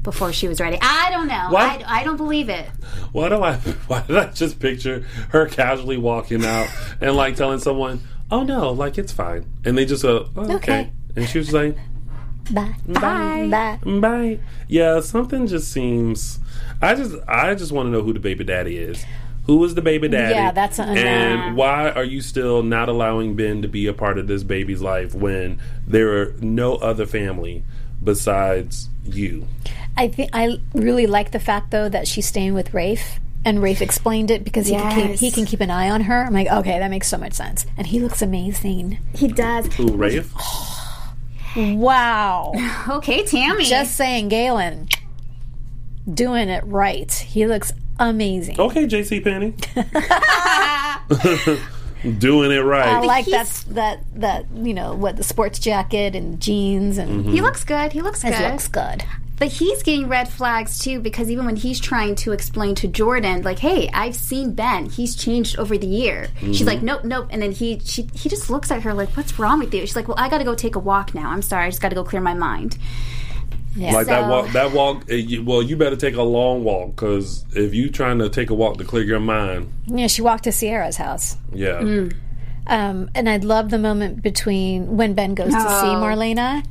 before she was ready. I don't know. What? I, I don't believe it. Why do I? (laughs) Why did I just picture her casually walking out and like telling someone, "Oh no, like it's fine," and they just go, oh, okay. Okay. and she was like, Bye. Bye. Bye. "Bye." Yeah, something just seems. I just, I just want to know who the baby daddy is. Who is the baby daddy? Yeah, that's a- and why are you still not allowing Ben to be a part of this baby's life when there are no other family besides you? I think I really like the fact though that she's staying with Rafe. And Rafe explained it because he, can keep, he can keep an eye on her. I'm like, okay, that makes so much sense. And he looks amazing. He does. Who, Rafe? Oh. Wow. (laughs) Okay, Tammy. Just saying, Galen, doing it right. He looks amazing. Okay, JC Penny. (laughs) (laughs) Doing it right. I like that, he's- that, that, you know, what, the sports jacket and jeans and Mm-hmm. he looks good. He looks good. He looks good. But he's getting red flags too because even when he's trying to explain to Jordan, like, "Hey, I've seen Ben. He's changed over the year." She's like, "Nope, nope," and then he she he just looks at her like, "What's wrong with you?" She's like, "Well, I got to go take a walk now. I'm sorry. I just got to go clear my mind." Like that walk. That walk. eh, Well, you better take a long walk because if you trying to take a walk to clear your mind, Yeah, she walked to Sierra's house. yeah, Mm. Um, and I love the moment between when Ben goes to see Marlena.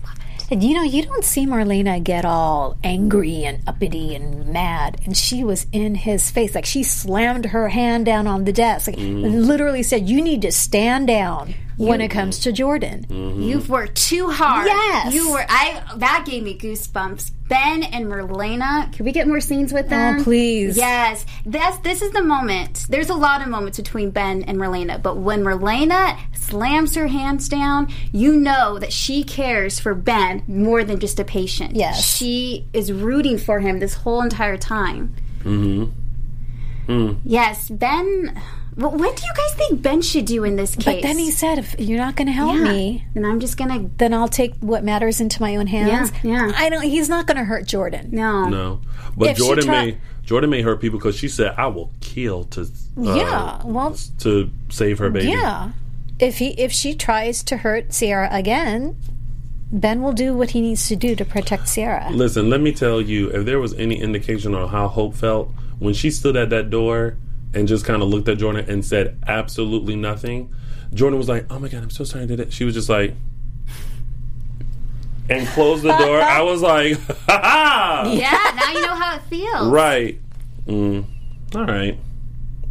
And you know, you don't see Marlena get all angry and uppity and mad. And she was in his face. Like she slammed her hand down on the desk. Like and literally said, You need to stand down when it comes to Jordan. Mm-hmm. You've worked too hard. Yes. you were. I that gave me goosebumps. Ben and Marlena. Can we get more scenes with them? Oh, please. Yes, that's this is the moment. There's a lot of moments between Ben and Marlena, but when Marlena slams her hands down, you know that she cares for Ben more than just a patient. Yes. she is rooting for him this whole entire time. Mm-hmm. Yes, Ben. Well, what do you guys think Ben should do in this case? But then he said, If you're not going to help me, and I'm just gonna then I'll take what matters into my own hands. Yeah, yeah. I don't, he's not going to hurt Jordan. no. no. But If Jordan try- may Jordan may hurt people because she said, "I will kill to uh, Yeah, well, to save her baby." Yeah. If he if she tries to hurt Sierra again, Ben will do what he needs to do to protect Sierra. Listen, let me tell you, if there was any indication on how Hope felt when she stood at that door and just kind of looked at Jordan and said absolutely nothing, Jordan was like, "Oh my god, I'm so sorry I did it." She was just like, and closed the door. I was like, "Ha (laughs) ha!" Yeah, now you know how it feels. Right. Mm. All right.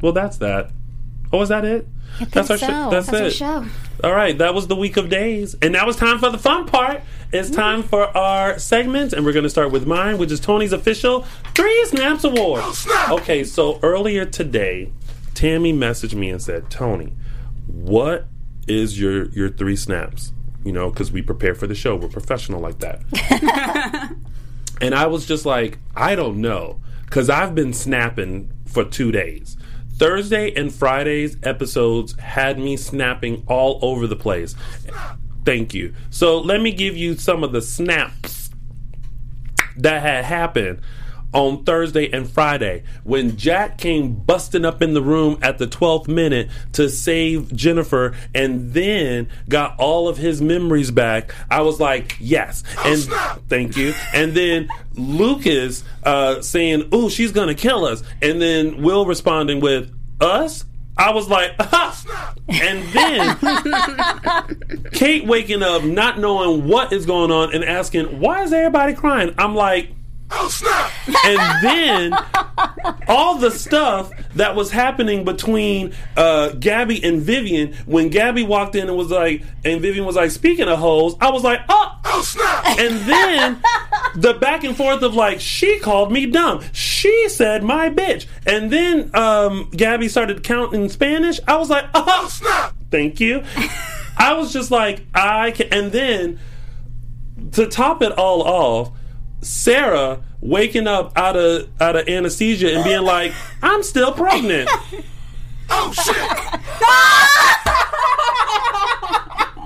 Well, that's that. Oh, is that it? that's our so. show. That's, That's our it. show. All right, that was the week of days, and now it's time for the fun part. It's time for our segment, and we're going to start with mine, which is Tony's official Three Snaps Award. Okay, so earlier today, Tammy messaged me and said, "Tony, what is your your three snaps?" You know, because we prepare for the show, we're professional like that. (laughs) And I was just like, I don't know. Because I've been snapping for two days. Thursday and Friday's episodes had me snapping all over the place. Thank you. So let me give you some of the snaps that had happened on Thursday and Friday when Jack came busting up in the room at the 12th minute to save Jennifer and then got all of his memories back. I was like, yes. And thank you. And then Lucas uh, saying, oh, she's going to kill us." And then Will responding with, "Us?" I was like, (laughs) ah! and then (laughs) Kate waking up, not knowing what is going on, and asking, "Why is everybody crying?" I'm like, "Oh snap!" And then all the stuff that was happening between uh, Gabby and Vivian when Gabby walked in and was like, and Vivian was like, "Speaking of hoes," I was like, "Oh, oh snap!" And then the back and forth of like, she called me dumb. She said my bitch. And then um, Gabby started counting Spanish. I was like, oh, snap. Thank you. I was just like, I can. And then to top it all off, Sarah waking up out of out of anesthesia and being like, I'm still pregnant. (laughs) oh shit.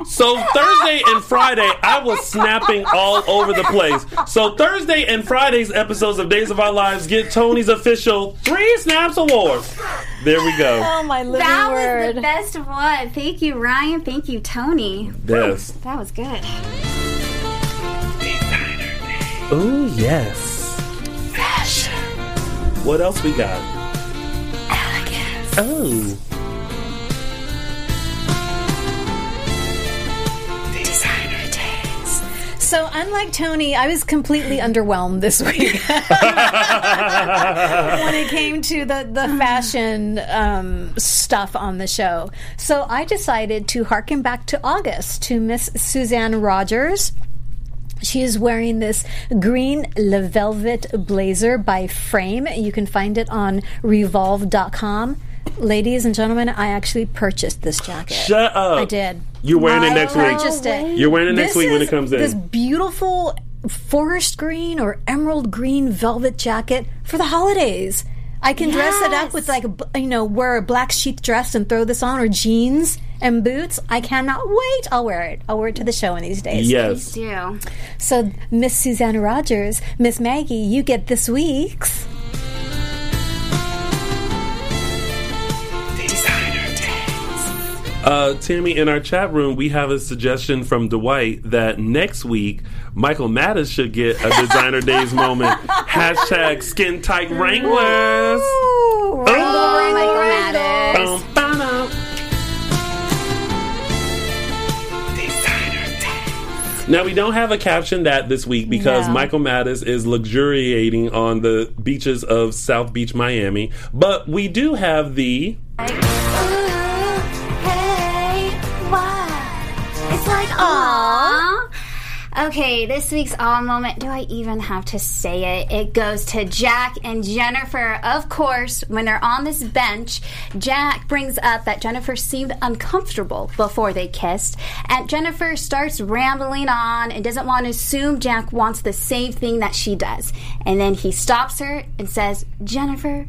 So Thursday and Friday, I was snapping all over the place. So Thursday and Friday's episodes of Days of Our Lives get Tony's official three snaps award. There we go. Oh my living That word. was the best one. Thank you, Ryan. Thank you, Tony. Yes. That was good. Oh yes. Fashion. What else we got? Elegance. Oh. Designer days. So, unlike Tony, I was completely underwhelmed this week (laughs) when it came to the, the fashion um, stuff on the show. So, I decided to harken back to August to Miss Suzanne Rogers. She is wearing this green Le Velvet blazer by Frame. You can find it on revolve.com. Ladies and gentlemen, I actually purchased this jacket. Shut up. I did. You're wearing it next week. purchased it. You're wearing it next This week when it comes in. This beautiful forest green or emerald green velvet jacket for the holidays. I can dress it up with like you know wear a black sheath dress and throw this on or jeans and boots. I cannot wait. I'll wear it. I'll wear it to the show in these days. Yes. Do. So Miss Susanna Rogers, Miss Maggie, you get this week's. Uh, Tammy, in our chat room, we have a suggestion from Dwight that next week Michael Mattis should get a designer days moment. (laughs) Hashtag skin tight Wranglers. Michael Mattis. Bum. Now we don't have a caption that this week because No. Michael Mattis is luxuriating on the beaches of South Beach, Miami. But we do have the It's Okay, this week's awe moment. Do I even have to say it? It goes to Jack and Jennifer. Of course, when they're on this bench, Jack brings up that Jennifer seemed uncomfortable before they kissed. And Jennifer starts rambling on and doesn't want to assume Jack wants the same thing that she does. And then he stops her and says, Jennifer,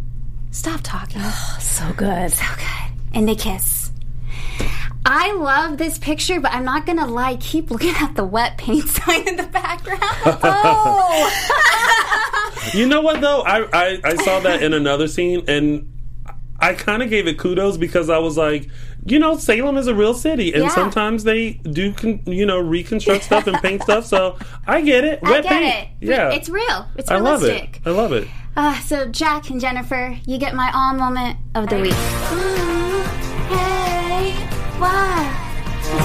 stop talking. Oh, (sighs) So good. So good. And they kiss. I love this picture, but I'm not gonna lie, keep looking at the wet paint (laughs) sign in the background. oh! You know what though? I, I, I saw that in another scene and I kind of gave it kudos because I was like, you know, Salem is a real city and Yeah. sometimes they do, con- you know, reconstruct stuff and paint stuff. So I get it. I Wet get paint. it. Yeah. It's real. It's realistic. I love it. I love it. Uh, so, Jack and Jennifer, you get my all moment of the week. (laughs) hey,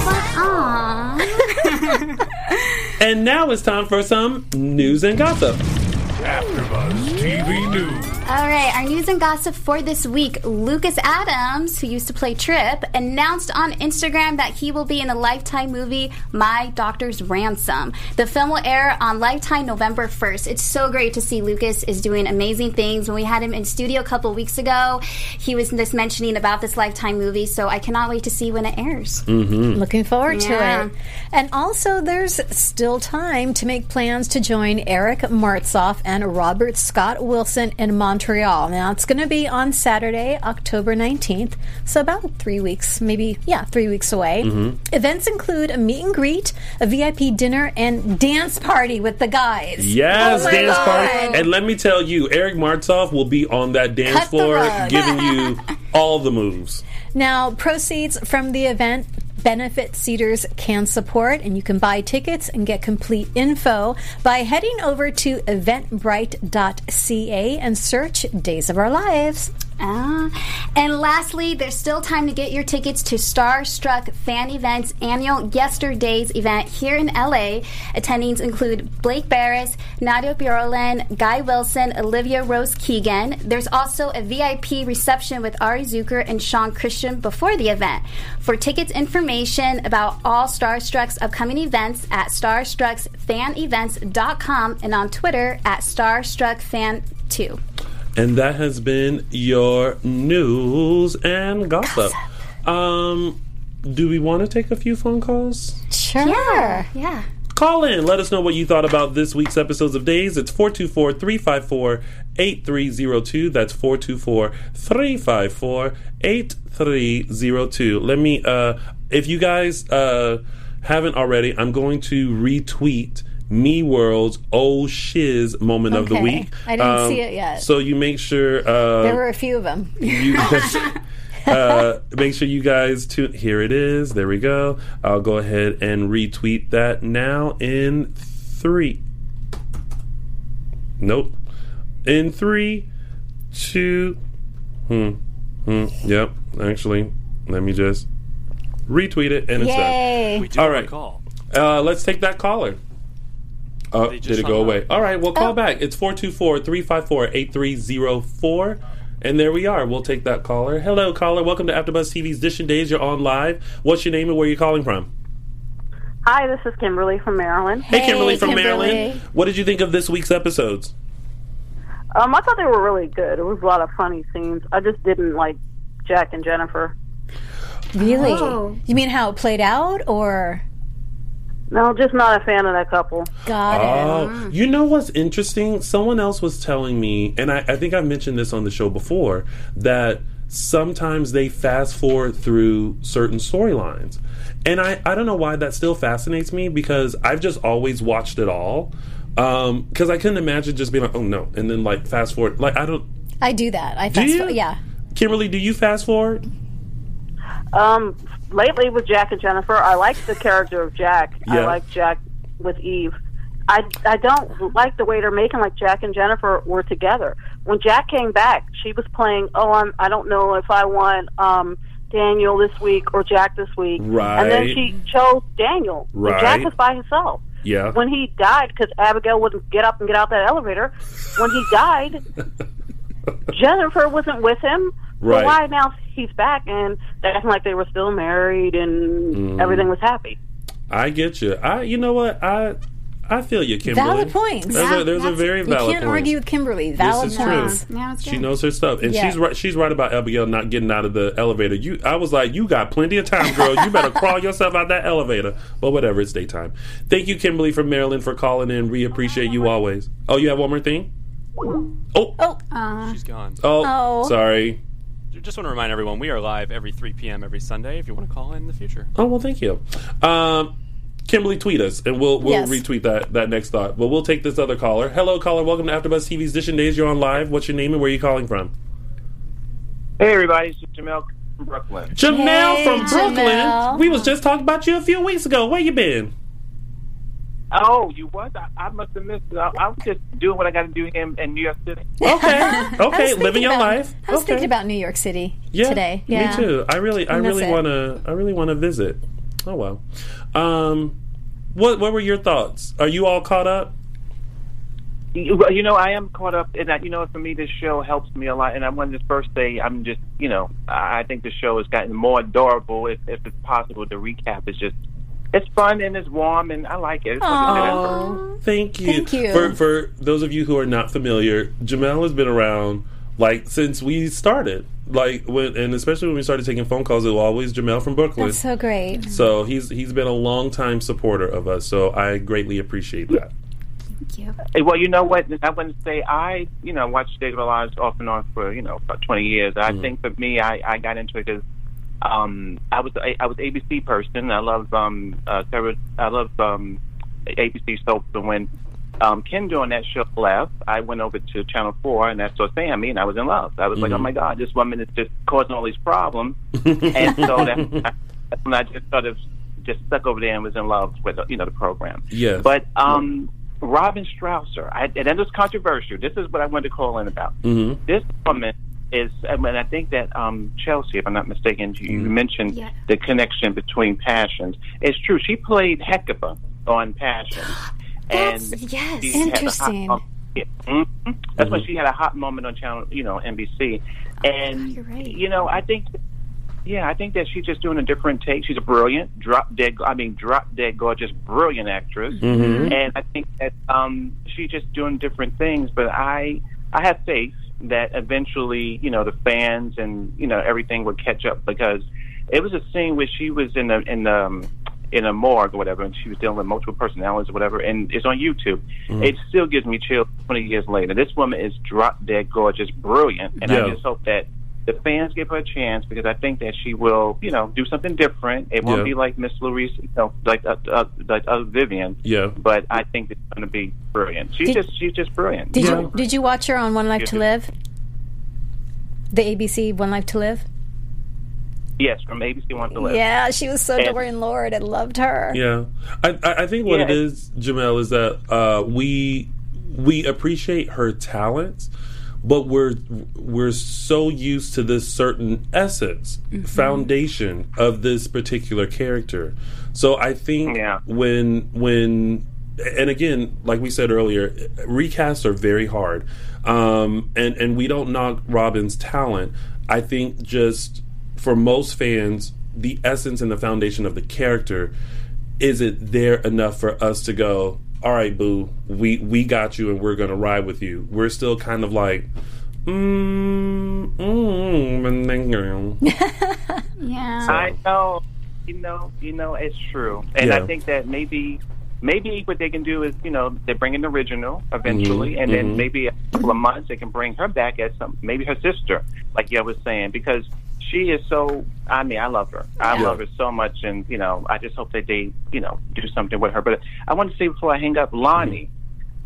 what? What? (laughs) And now it's time for some news and gossip. AfterBuzz TV News. All right, our news and gossip for this week. Lucas Adams, who used to play Tripp, announced on Instagram that he will be in the Lifetime movie My Doctor's Ransom. The film will air on Lifetime November 1st. It's so great to see Lucas is doing amazing things. When we had him in studio a couple weeks ago, he was just mentioning about this Lifetime movie, so I cannot wait to see when it airs. Mm-hmm. Looking forward Yeah. to it. And also, there's still time to make plans to join Eric Martsolf and Robert Scott Wilson in Montreal. Now, it's going to be on Saturday, October 19th, so about three weeks, maybe, yeah, three weeks away. Mm-hmm. Events include a meet and greet, a VIP dinner, and dance party with the guys. Yes, Oh dance God. party. And let me tell you, Eric Martsolf will be on that dance Cut floor giving you (laughs) all the moves. Now, proceeds from the event benefit Cedars CanSupport, and you can buy tickets and get complete info by heading over to eventbrite.ca and search Days of Our Lives. Ah. And lastly, there's still time to get your tickets to Starstruck Fan Events annual Yesterdays event here in LA. Attendees include Blake Berris, Nadia Bjorlin, Guy Wilson, Olivia Rose Keegan. There's also a VIP reception with Ari Zucker and Sean Christian before the event. For tickets information about all Starstruck's upcoming events at starstrucksfanevents.com and on Twitter at StarstruckFan2. And that has been your news and gossip. Um, do we want to take a few phone calls? Sure. Yeah, yeah. Call in. Let us know what you thought about this week's episodes of Days. It's 424 354 8302. That's 424 354 8302. Let me, uh, if you guys uh, haven't already, I'm going to retweet Me World's Oh Shiz moment of the week. Um, I didn't see it yet. So you make sure. Uh, There were a few of them. you (laughs) uh, make sure you guys tune. Here it is. There we go. I'll go ahead and retweet that now in three. Nope. In three, two. Hmm. Hmm. Yep. Actually, let me just retweet it and it's done. Yay. We do All have right. a call. Uh, let's take that caller. Oh, did it go hung up. away? All right, well, call back. It's 424 354 8304. And there we are. We'll take that caller. Hello, caller. Welcome to AfterBuzz TV's Dishin Days. You're on live. What's your name and where are you calling from? Hi, this is Kimberly from Maryland. Hey, Kimberly from Kimberly. Maryland. What did you think of this week's episodes? Um, I thought they were really good. It was a lot of funny scenes. I just didn't like Jack and Jennifer. Really? Oh. You mean how it played out, or No, just not a fan of that couple. got it? Oh, you know what's interesting? Someone else was telling me, and I, I think I've mentioned this on the show before, that sometimes they fast forward through certain storylines. And I, I don't know why that still fascinates me because I've just always watched it all. Because I couldn't imagine just being like, oh no, and then like fast forward. Like, I don't. I do that. I Do fast you? forward- yeah. Kimberly, do you fast forward? Um, lately with Jack and Jennifer, I like the character of Jack. I like Jack with Eve. I, I don't like the way they're making like Jack and Jennifer were together. When Jack came back, she was playing. Oh, I'm. I don't know if I want um, Daniel this week or Jack this week. Right. And then she chose Daniel. Right. Jack was by himself. Yeah. When he died, because Abigail wouldn't get up and get out that elevator. When he died, (laughs) Jennifer wasn't with him. Right. So why now he's back and they're acting like they were still married and Mm-hmm. everything was happy? I get you. I, you know what? I, I feel you, Kimberly. Valid points. There's, Yeah, a, there's a that's- very You can't point. argue with Kimberly. Valid is true. points. Yeah, it's She knows her stuff, and Yeah. she's right. She's right about Abigail not getting out of the elevator. You, I was like, you got plenty of time, girl. You better crawl yourself out that elevator. But whatever, it's daytime. Thank you, Kimberly from Maryland, for calling in. We appreciate you always. Oh, you have one more thing. Oh, Oh, She's gone. oh, Oh. sorry. Just want to remind everyone we are live every 3 p.m. every Sunday if you want to call in the future. Oh well, thank you. Um, Kimberly, tweet us, and we'll we'll Yes. retweet that that next thought. But we'll take this other caller. Hello, caller. Welcome to AfterBuzz TV's Dishin Days. You're on live. What's your name and where are you calling from? Hey everybody, it's Jamel from Brooklyn. Jamel Hey, from Brooklyn. Jamel. We was just talking about you a few weeks ago. Where you been? Oh, you what? I, I must have missed it. I, I was just doing what I got to do here in, in New York City. (laughs) Okay, okay, living your about- life. I was okay. thinking about New York City yeah, today. Yeah, me too. I really, I really want to, I really want to visit. Oh well. Um, what what were your thoughts? Are you all caught up? You, you know, I am caught up in that. You know, for me, this show helps me a lot. And I wanted to first say, I'm just, you know, I I think the show has gotten more adorable. If, if it's possible to recap, it's just, it's fun and it's warm, and I like it. It's like I said at first. Oh, thank you. Thank you. For for those of you who are not familiar, Jamel has been around like since we started. Like when and especially when we started taking phone calls, it was always Jamel from Brooklyn. That's so great. so he's he's been a long time supporter of us. So I greatly appreciate that. Thank you. Hey, Well, you know what? I want to say I, you know, watched Days of Lives off and on for you know about twenty years. I mm-hmm. think for me, I, I got into it because um, I was I, I was ABC person. I love um, uh, I love um, ABC soaps. And when um, Ken doing that show left, I went over to Channel Four and I saw Sami, and I was in love. I was like, oh my god, this woman is just causing all these problems. and so (laughs) that, that's when I just sort of just stuck over there and was in love with you know the program. Yes. But um, Robin Strasser, I, and that is controversial. This is what I wanted to call in about. Mm-hmm. This woman is, I mean, I think that um, Chelsea, if I'm not mistaken, you, you mentioned Yeah. the connection between passions. It's true. She played Hecuba on Passions, (gasps) That's- and yes. she had a hot Interesting. moment- yeah. Mhm. That's when she had a hot moment on channel, you know, NBC, and you're right. you know, I think. Yeah, I think that she's just doing a different take. She's a brilliant, drop dead. I mean, drop dead gorgeous, brilliant actress, Mhm. and I think that um, she's just doing different things. But I, I have faith that eventually, you know, the fans and you know everything would catch up because it was a scene where she was in the in the um, in a morgue or whatever, and she was dealing with multiple personalities or whatever, and it's on YouTube. It still gives me chills twenty years later. This woman is drop dead gorgeous, brilliant, and Yeah. I just hope that the fans give her a chance because I think that she will, you know, do something different. It won't Yeah. be like Miss Louise, you know, like uh, uh, like uh, Vivian. Yeah. But I think it's going to be brilliant. She's Did- just she's just brilliant. Did So- you did you watch her on One Life to Live? The ABC One Life to Live. Yes, from ABC One to Live. Yeah, she was so And- Dorian Lord. I loved her. Yeah, I, I I think what it Yeah. is, Jamel, is that uh, we we appreciate her talents, but we're we're so used to this certain essence, foundation of this particular character. So I think Yeah. when when and again, like we said earlier, recasts are very hard, um, and and we don't knock Robin's talent. I think just for most fans, the essence and the foundation of the character isn't there enough for us to go. All right, boo, we we got you, and we're gonna ride with you. We're still kind of like, mm, mm, (laughs) Yeah. I know, you know, you know, it's true, and Yeah. I think that maybe, maybe what they can do is, you know, they bring an original eventually, Mhm, and mhm. then maybe a couple of months they can bring her back as some, maybe her sister, like you was saying, because she is so. I mean, I love her. I Yeah. love her so much, and you know, I just hope that they, you know, do something with her. But I want to say before I hang up, Lani.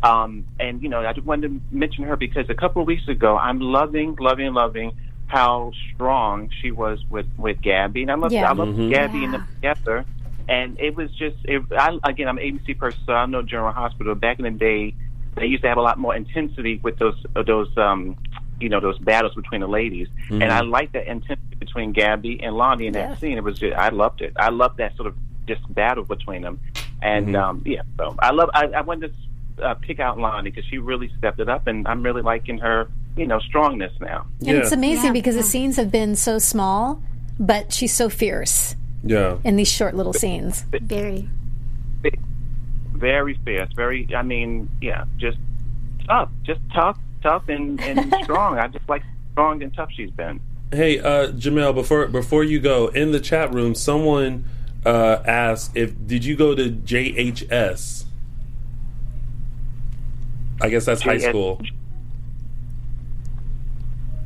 Um, and you know, I just wanted to mention her because a couple of weeks ago, I'm loving, loving, loving how strong she was with with Gabby, and I love, Yeah. I love Mhm. Gabby and them together. And it was just, it, I, again, I'm an ABC person, so I know General Hospital. Back in the day, they used to have a lot more intensity with those, uh, those, um, you know, those battles between the ladies. And I like that intensity between Gabby and Lani in that Yeah. scene. It was, just, I loved it. I loved that sort of just battle between them. And Mhm. um, yeah, so I love. I, I wanted to uh, pick out Lani because she really stepped it up, and I'm really liking her, you know, strongness now. And it's amazing Yeah, because the scenes have been so small, but she's so fierce yeah. in these short little scenes. Very. Very fierce. Very. I mean, yeah, just tough, just tough, tough and and (laughs) strong. I just like strong and tough she's been. Hey, uh, Jamel, before before you go in the chat room, someone uh, asked if did you go to JHS? I guess that's high school.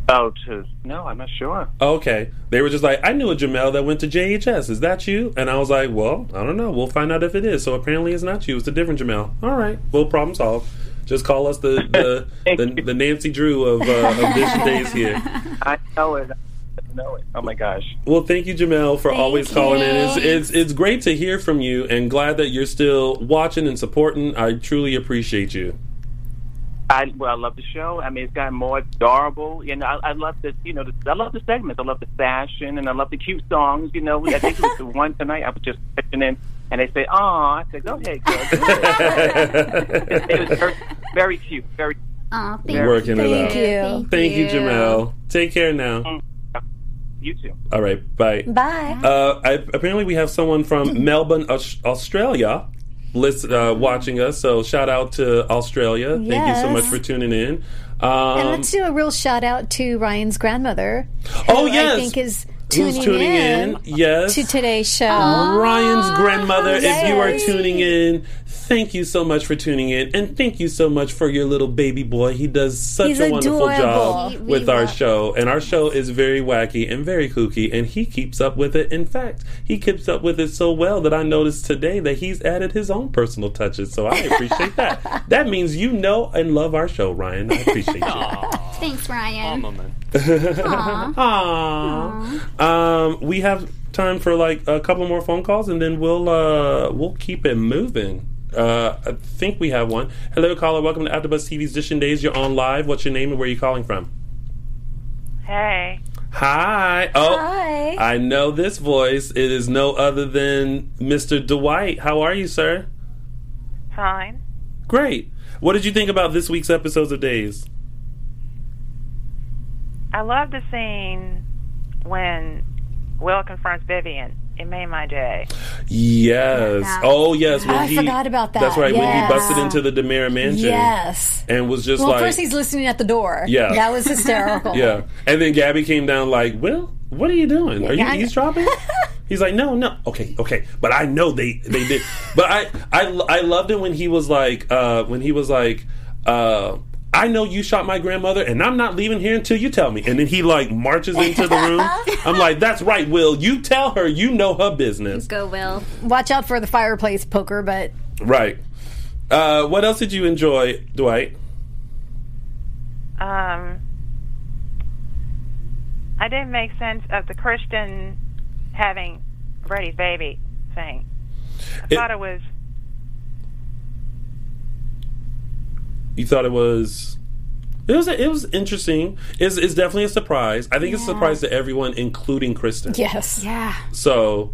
Oh, to no, I'm not sure. Okay, they were just like, I knew a Jamel that went to JHS. Is that you? And I was like, Well, I don't know. We'll find out if it is. So apparently, it's not you. It's a different Jamel. All right, well, problem solved. Just call us the the, (laughs) the, the Nancy Drew of uh, of (laughs) Dish Days here. I know it. I know it. Oh my gosh. Well, thank you, Jamel, for Thank always calling in. It's, it's it's great to hear from you, and glad that you're still watching and supporting. I truly appreciate you. I well, I love the show. I mean, it's gotten more adorable. You know, I, I love the you know, the, I love the segments. I love the fashion, and I love the cute songs. You know, I think it was the (laughs) one tonight I was just listening, in and they say, "Oh," I said, "Go ahead, girl." do it." (laughs) it was very, very cute. Very. Oh, thank Working it out. Thank out. you. Thank you, Jamel. Take care now. You too. All right, bye. Bye. Uh, I, apparently, we have someone from (laughs) Melbourne, Australia, listen, uh, watching us. So, shout out to Australia. Thank you so much for tuning in. and Um, let's do a real shout out to Ryan's grandmother. Oh, who yes. I think is who's tuning, tuning in? Yes, to today's show. Ryan's grandmother. If you are tuning in, thank you so much for tuning in, and thank you so much for your little baby boy. He does such He's a wonderful adorable. job We- we with our show, and our show is very wacky and very kooky, and he keeps up with it. In fact, he keeps up with it so well that I noticed today that he's added his own personal touches. So I appreciate that. (laughs) That means you know and love our show, Ryan. I appreciate you. Thanks, Aw, Ryan. moment. Aww. Um, we have time for like a couple more phone calls, and then we'll uh, we'll keep it moving. Uh, I think we have one. Hello, caller. Welcome to AfterBuzz TV's Dishin Days. You're on live. What's your name and where are you calling from? Hey. Hi. Oh, Hi. I know this voice. It is no other than Mr. Dwight. How are you, sir? Fine. Great. What did you think about this week's episodes of Days? I love the scene when Will confronts Vivian. It made my day. Yes. Oh, yes. When I he, forgot about that. That's right. When he busted into the DiMera mansion. Yes. And was just well, like. first he's listening at the door. Yeah. That was hysterical. (laughs) Yeah. And then Gabby came down like, Will, what are you doing? Are you Yeah. eavesdropping? (laughs) He's like, no, no, okay, okay, but I know they they did. But I I I loved it when he was like, uh, when he was like, uh, I know you shot my grandmother, and I'm not leaving here until you tell me. And then he like marches into the room. (laughs) I'm like, that's right, Will. You tell her you know her business. Go, Will. Watch out for the fireplace poker, but Right. Uh, what else did you enjoy, Dwight? Um, I didn't make sense of the Kristen having Brady's baby thing. I It- thought it was You thought it was. It was it was interesting. It's, it's definitely a surprise. I think it's a surprise to everyone, including Kristen. yes. Yeah. So,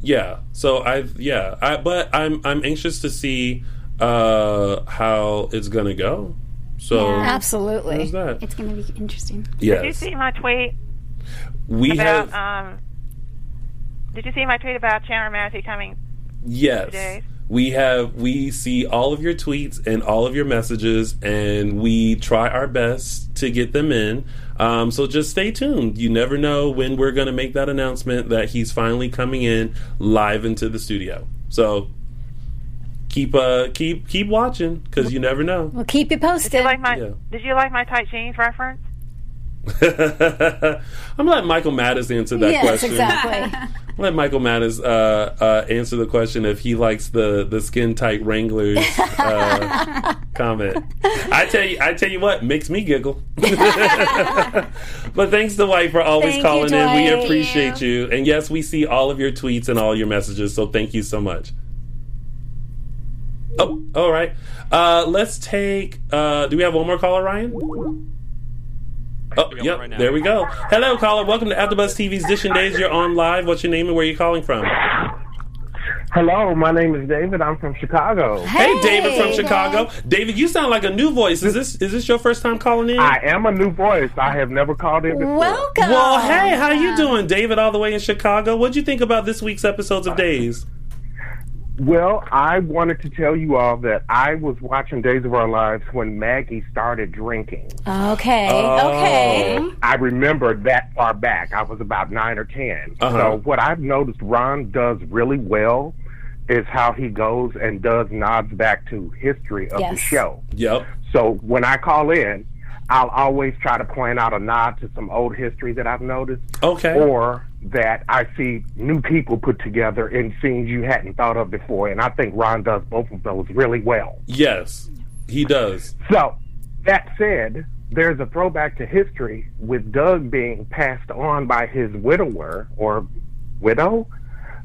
yeah. So I yeah. I but I'm I'm anxious to see uh how it's gonna go. So Absolutely. That? It's going to be interesting. Did you see my tweet We about have um? Did you see my tweet about Chandler Massey coming? yes. days? We have we see all of your tweets and all of your messages, and we try our best to get them in. Um, so just stay tuned. You never know when we're going to make that announcement that he's finally coming in live into the studio. So keep uh keep keep watching because you never know. We'll keep you posted. Did you like my Yeah. Did you like my tight jeans reference? (laughs) I'm gonna let Michael Mattis answer that yes, question. exactly. (laughs) Let Michael Mattis uh, uh, answer the question if he likes the the skin tight Wranglers uh, (laughs) comment. I tell you, I tell you what makes me giggle. but thanks to Dwight for always Thank you, calling in. We Dwight. appreciate you. And yes, we see all of your tweets and all your messages. So thank you so much. Oh, all right. Uh, let's take. Uh, do we have one more caller, Ryan? Oh, yep. right now. there we go. Hello, caller. Welcome to AfterBuzz TV's Dishin Days. You're on live. What's your name and where are you calling from? Hello, my name is David. I'm from Chicago. Hey, David from Chicago. David, you sound like a new voice. Is this is this your first time calling in? I am a new voice. I have never called in before. Welcome. Well, hey, how you doing, David? All the way in Chicago. What'd you think about this week's episodes of uh, Days? Well, I wanted to tell you all that I was watching Days of Our Lives when Maggie started drinking. Okay. Oh. Okay. I remember that far back. I was about nine or 10 Uh-huh. So what I've noticed Ron does really well is how he goes and does nods back to history of the Yes. show. Yep. So when I call in, I'll always try to point out a nod to some old history that I've noticed, Okay. or that I see new people put together in scenes you hadn't thought of before. And I think Ron does both of those really well. Yes, he does. So, that said, there's a throwback to history with Doug being passed on by his widower or widow,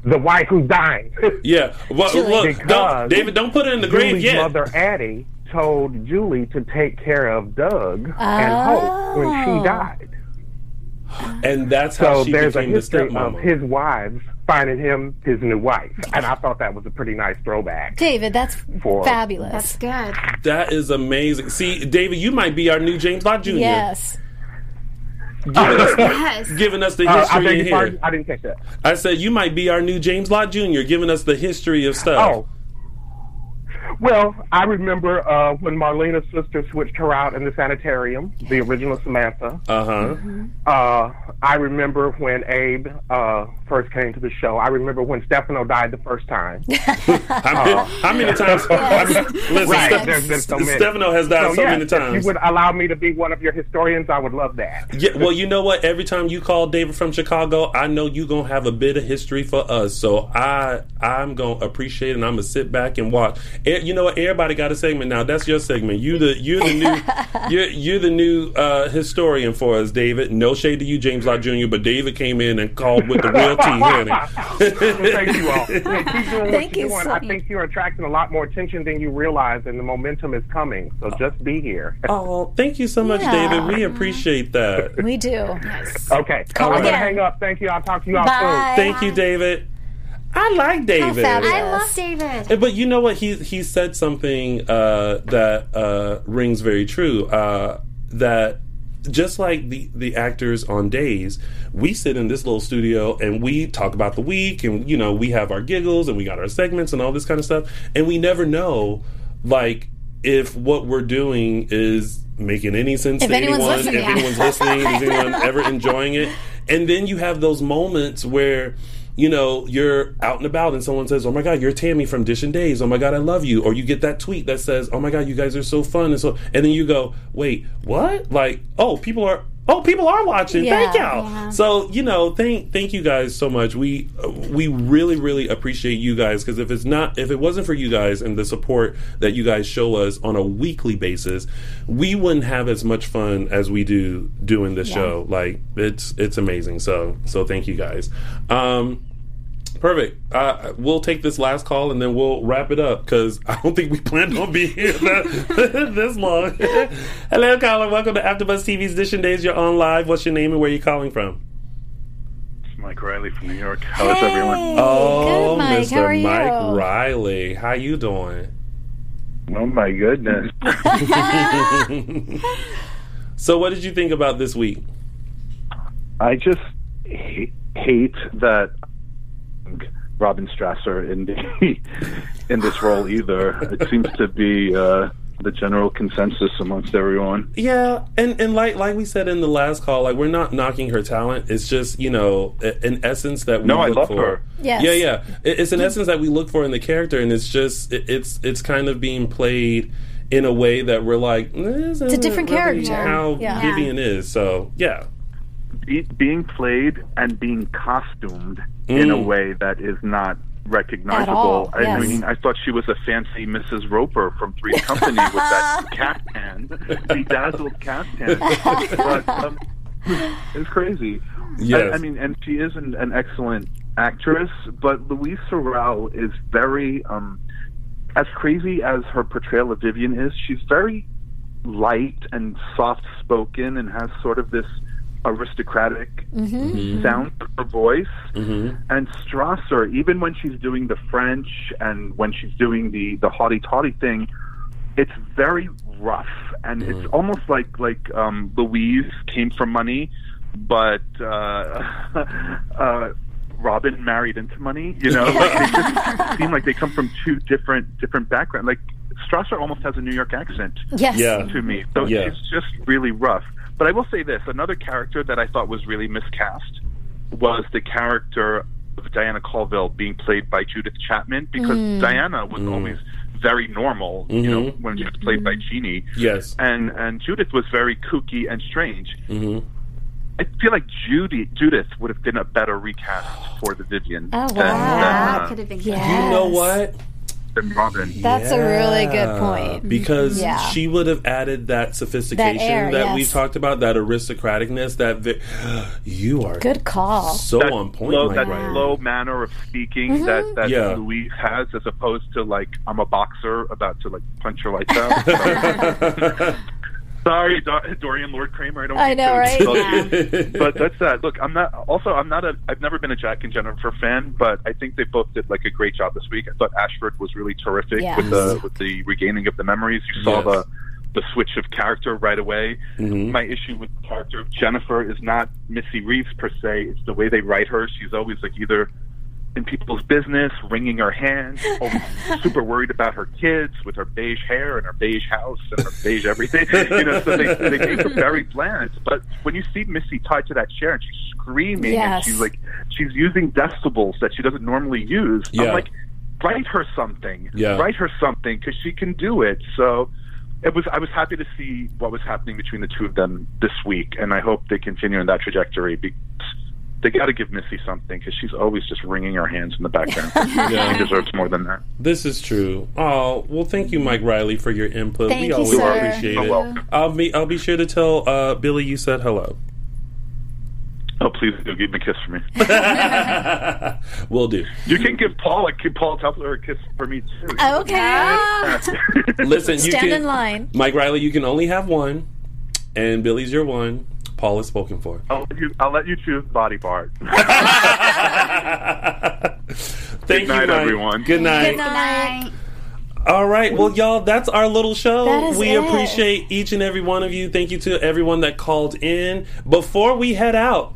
the wife who's dying. (laughs) Yeah. Well, look, Because don't, David, don't put it in the grave yet. mother Addie told Julie to take care of Doug and Hope when Oh. she died. And that's how So she there's a became the history of his wives finding him his new wife, and I thought that was a pretty nice throwback. David, that's For- fabulous. That's good. That is amazing. See, David, you might be our new James Lott Jr. yes. Giving us, (laughs) Yes. giving us the Uh, I history in here. I didn't catch that. I said you might be our new James Lott Jr. giving us the history of stuff. Oh. Well, I remember uh, when Marlena's sister switched her out in the sanitarium, the original Samantha. Uh huh. Uh, I remember when Abe uh, first came to the show. I remember when Stefano died the first time. (laughs) How, many, how many times? (laughs) I mean, listen, Right, there's been so many. Stefano has died so, yes, many If times. you would allow me to be one of your historians, I would love that. Yeah, well, you know what? Every time you call David from Chicago, I know you're gonna have a bit of history for us. So I I'm gonna appreciate it and I'm gonna sit back and watch. E- you know what? Everybody got a segment now. That's your segment. You the you're the new (laughs) you're you're the new uh, historian for us, David. No shade to you, James Lott Jr., but David came in and called with the real tea, (laughs) honey. Thank you all. (laughs) Hey, keep doing Thank you're doing. so I think you're attracting a lot more attention than you realize, and the momentum is coming. So just be here. Oh, thank you so much, Yeah. David. We appreciate that. We do. Okay. Call I'm gonna again. hang up. Thank you. I'll talk to you all Bye. Thank you, David. I like David. I love David. Eh, But you know what? He he said something uh, that uh, rings very true. Uh, that just like the the actors on days, we sit in this little studio and we talk about the week, and you know we have our giggles and we got our segments and all this kind of stuff, and we never know like if what we're doing is making any sense If to anyone's anyone, listening, if yeah. anyone's listening, is (laughs) anyone ever enjoying it? And then you have those moments where you know, you're out and about and someone says, Oh my God, you're Tammy from Dishin Days. Oh my God, I love you. Or you get that tweet that says, Oh my God, you guys are so fun. And so, and then you go, Wait, what? Like, oh, people are. Oh, people are watching. Thank y'all. yeah. So you know, thank thank you guys so much. We we really really appreciate you guys because if it's not if it wasn't for you guys and the support that you guys show us on a weekly basis, we wouldn't have as much fun as we do doing this Yeah. show. Like it's it's amazing. So so thank you guys. Um, Perfect. Uh, we'll take this last call and then we'll wrap it up because I don't think we planned on being here (laughs) that, (laughs) this long. (laughs) Hello, caller. Welcome to AfterBuzz TV's Dishin Days. You're on live. What's your name and where are you calling from? It's Mike Riley from New York. How is everyone? Oh, good, Mike. Mr. How are Mike you? Riley. How you doing? Oh my goodness. so, what did you think about this week? I just ha- hate that Robin Strasser in the (laughs) in this role either. It seems to be uh, the general consensus amongst everyone. Yeah, and and like like we said in the last call, like we're not knocking her talent. It's just you know i- an essence that we No, I look love for. her. Yes. Yeah, yeah. It's an essence that we look for in the character, and it's just it's it's kind of being played in a way that we're like this It's a different really character. How Yeah. Vivian is. So yeah. Be- being played and being costumed in a Mm. way that is not recognizable. I mean, I thought she was a fancy Mrs. Roper from Three Company with that (laughs) caftan, bedazzled caftan. but um, it's crazy. Yes. I, I mean, and she is an, an excellent actress, but Louise Sorel is very, um, as crazy as her portrayal of Vivian is, she's very light and soft spoken and has sort of this aristocratic Mm-hmm. sound to her voice. Mm-hmm. And Strasser, even when she's doing the French and when she's doing the the haughty toddy thing, it's very rough and it's almost like like um, Louise came from money, but uh, (laughs) uh, Robin married into money. You know, like they just (laughs) seem like they come from two different different backgrounds. Like Strasser almost has a New York accent Yes. Yeah. to me. So Yeah. she's just really rough. But I will say this: another character that I thought was really miscast was the character of Diana Colville being played by Judith Chapman because Diana was always very normal, you know, when she was played by Genie, Yes. and and Judith was very kooky and strange. Mm-hmm. I feel like Judy Judith would have been a better recast for the Vivian Oh, wow. That than, uh, could have been Yes. You know what? Than Robin. That's a really good point. because Yeah. she would have added that sophistication That air, that yes. we've talked about, that aristocraticness. That vi- (gasps) you are Good call. so that on point, slow, Mike that Riley. slow manner of speaking mm-hmm. that that Yeah. Louise has, as opposed to like I'm a boxer about to like punch your lights (laughs) out. (laughs) (laughs) Sorry, Sorry, Do- Dorian Lord Cramer. I don't. I know, right? insult you. (laughs) but that's that. Look, I'm not. Also, I'm not a. I've never been a Jack and Jennifer fan, but I think they both did like a great job this week. I thought Ashford was really terrific Yes. with the with the regaining of the memories. You saw Yes. the the switch of character right away. Mhm. My issue with the character of Jennifer is not Missy Reeves per se. It's the way they write her. She's always like either in people's business, wringing her hands, (laughs) super worried about her kids with her beige hair and her beige house and her beige everything. You know, so they, they make her very bland. But when you see Missy tied to that chair and she's screaming Yes. and she's like, she's using decibels that she doesn't normally use, Yeah. I'm like, write her something. Yeah. Write her something because she can do it. So it was. I was happy to see what was happening between the two of them this week, and I hope they continue in that trajectory. Because they got to give Missy something because she's always just wringing her hands in the background. (laughs) Yeah. She deserves more than that. This is true. Oh well, thank you, Mike Riley, for your input. Thank we you, always sir. appreciate You're it. welcome. I'll be I'll be sure to tell uh, Billy you said hello. Oh, please do give me a kiss for me. (laughs) Will do. You can give Paul a give Paul Tupler a kiss for me too. Okay. (laughs) Listen, you Stand can, in line. Mike Riley, you can only have one, and Billy's your one. Paul is spoken for. I'll let you, I'll let you choose body part. (laughs) Thank Good night, you, Mike. everyone. Good night. Good night. All right. Well, y'all, that's our little show. That is we it. appreciate each and every one of you. Thank you to everyone that called in. Before we head out,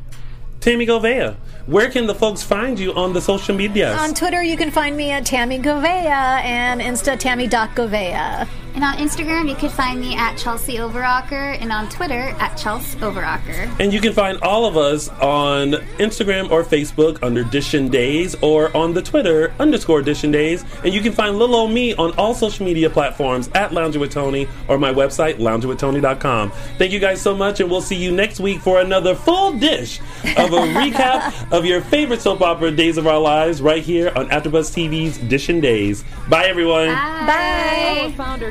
Tammy Govea, where can the folks find you on the social media? On Twitter, you can find me at Tammy Govea and Insta Tammy.Govea. And on Instagram, you can find me at Chelsea Overocker, and on Twitter at Chelsea Overocker. And you can find all of us on Instagram or Facebook under Dishin Days or on the Twitter underscore Dishin Days. And you can find little old me on all social media platforms at Lounging with Tony or my website, loungingwithtony.com. Thank you guys so much, and we'll see you next week for another full dish of a (laughs) recap of your favorite soap opera Days of Our Lives right here on AfterBuzz TV's Dishin Days. Bye, everyone. Our founder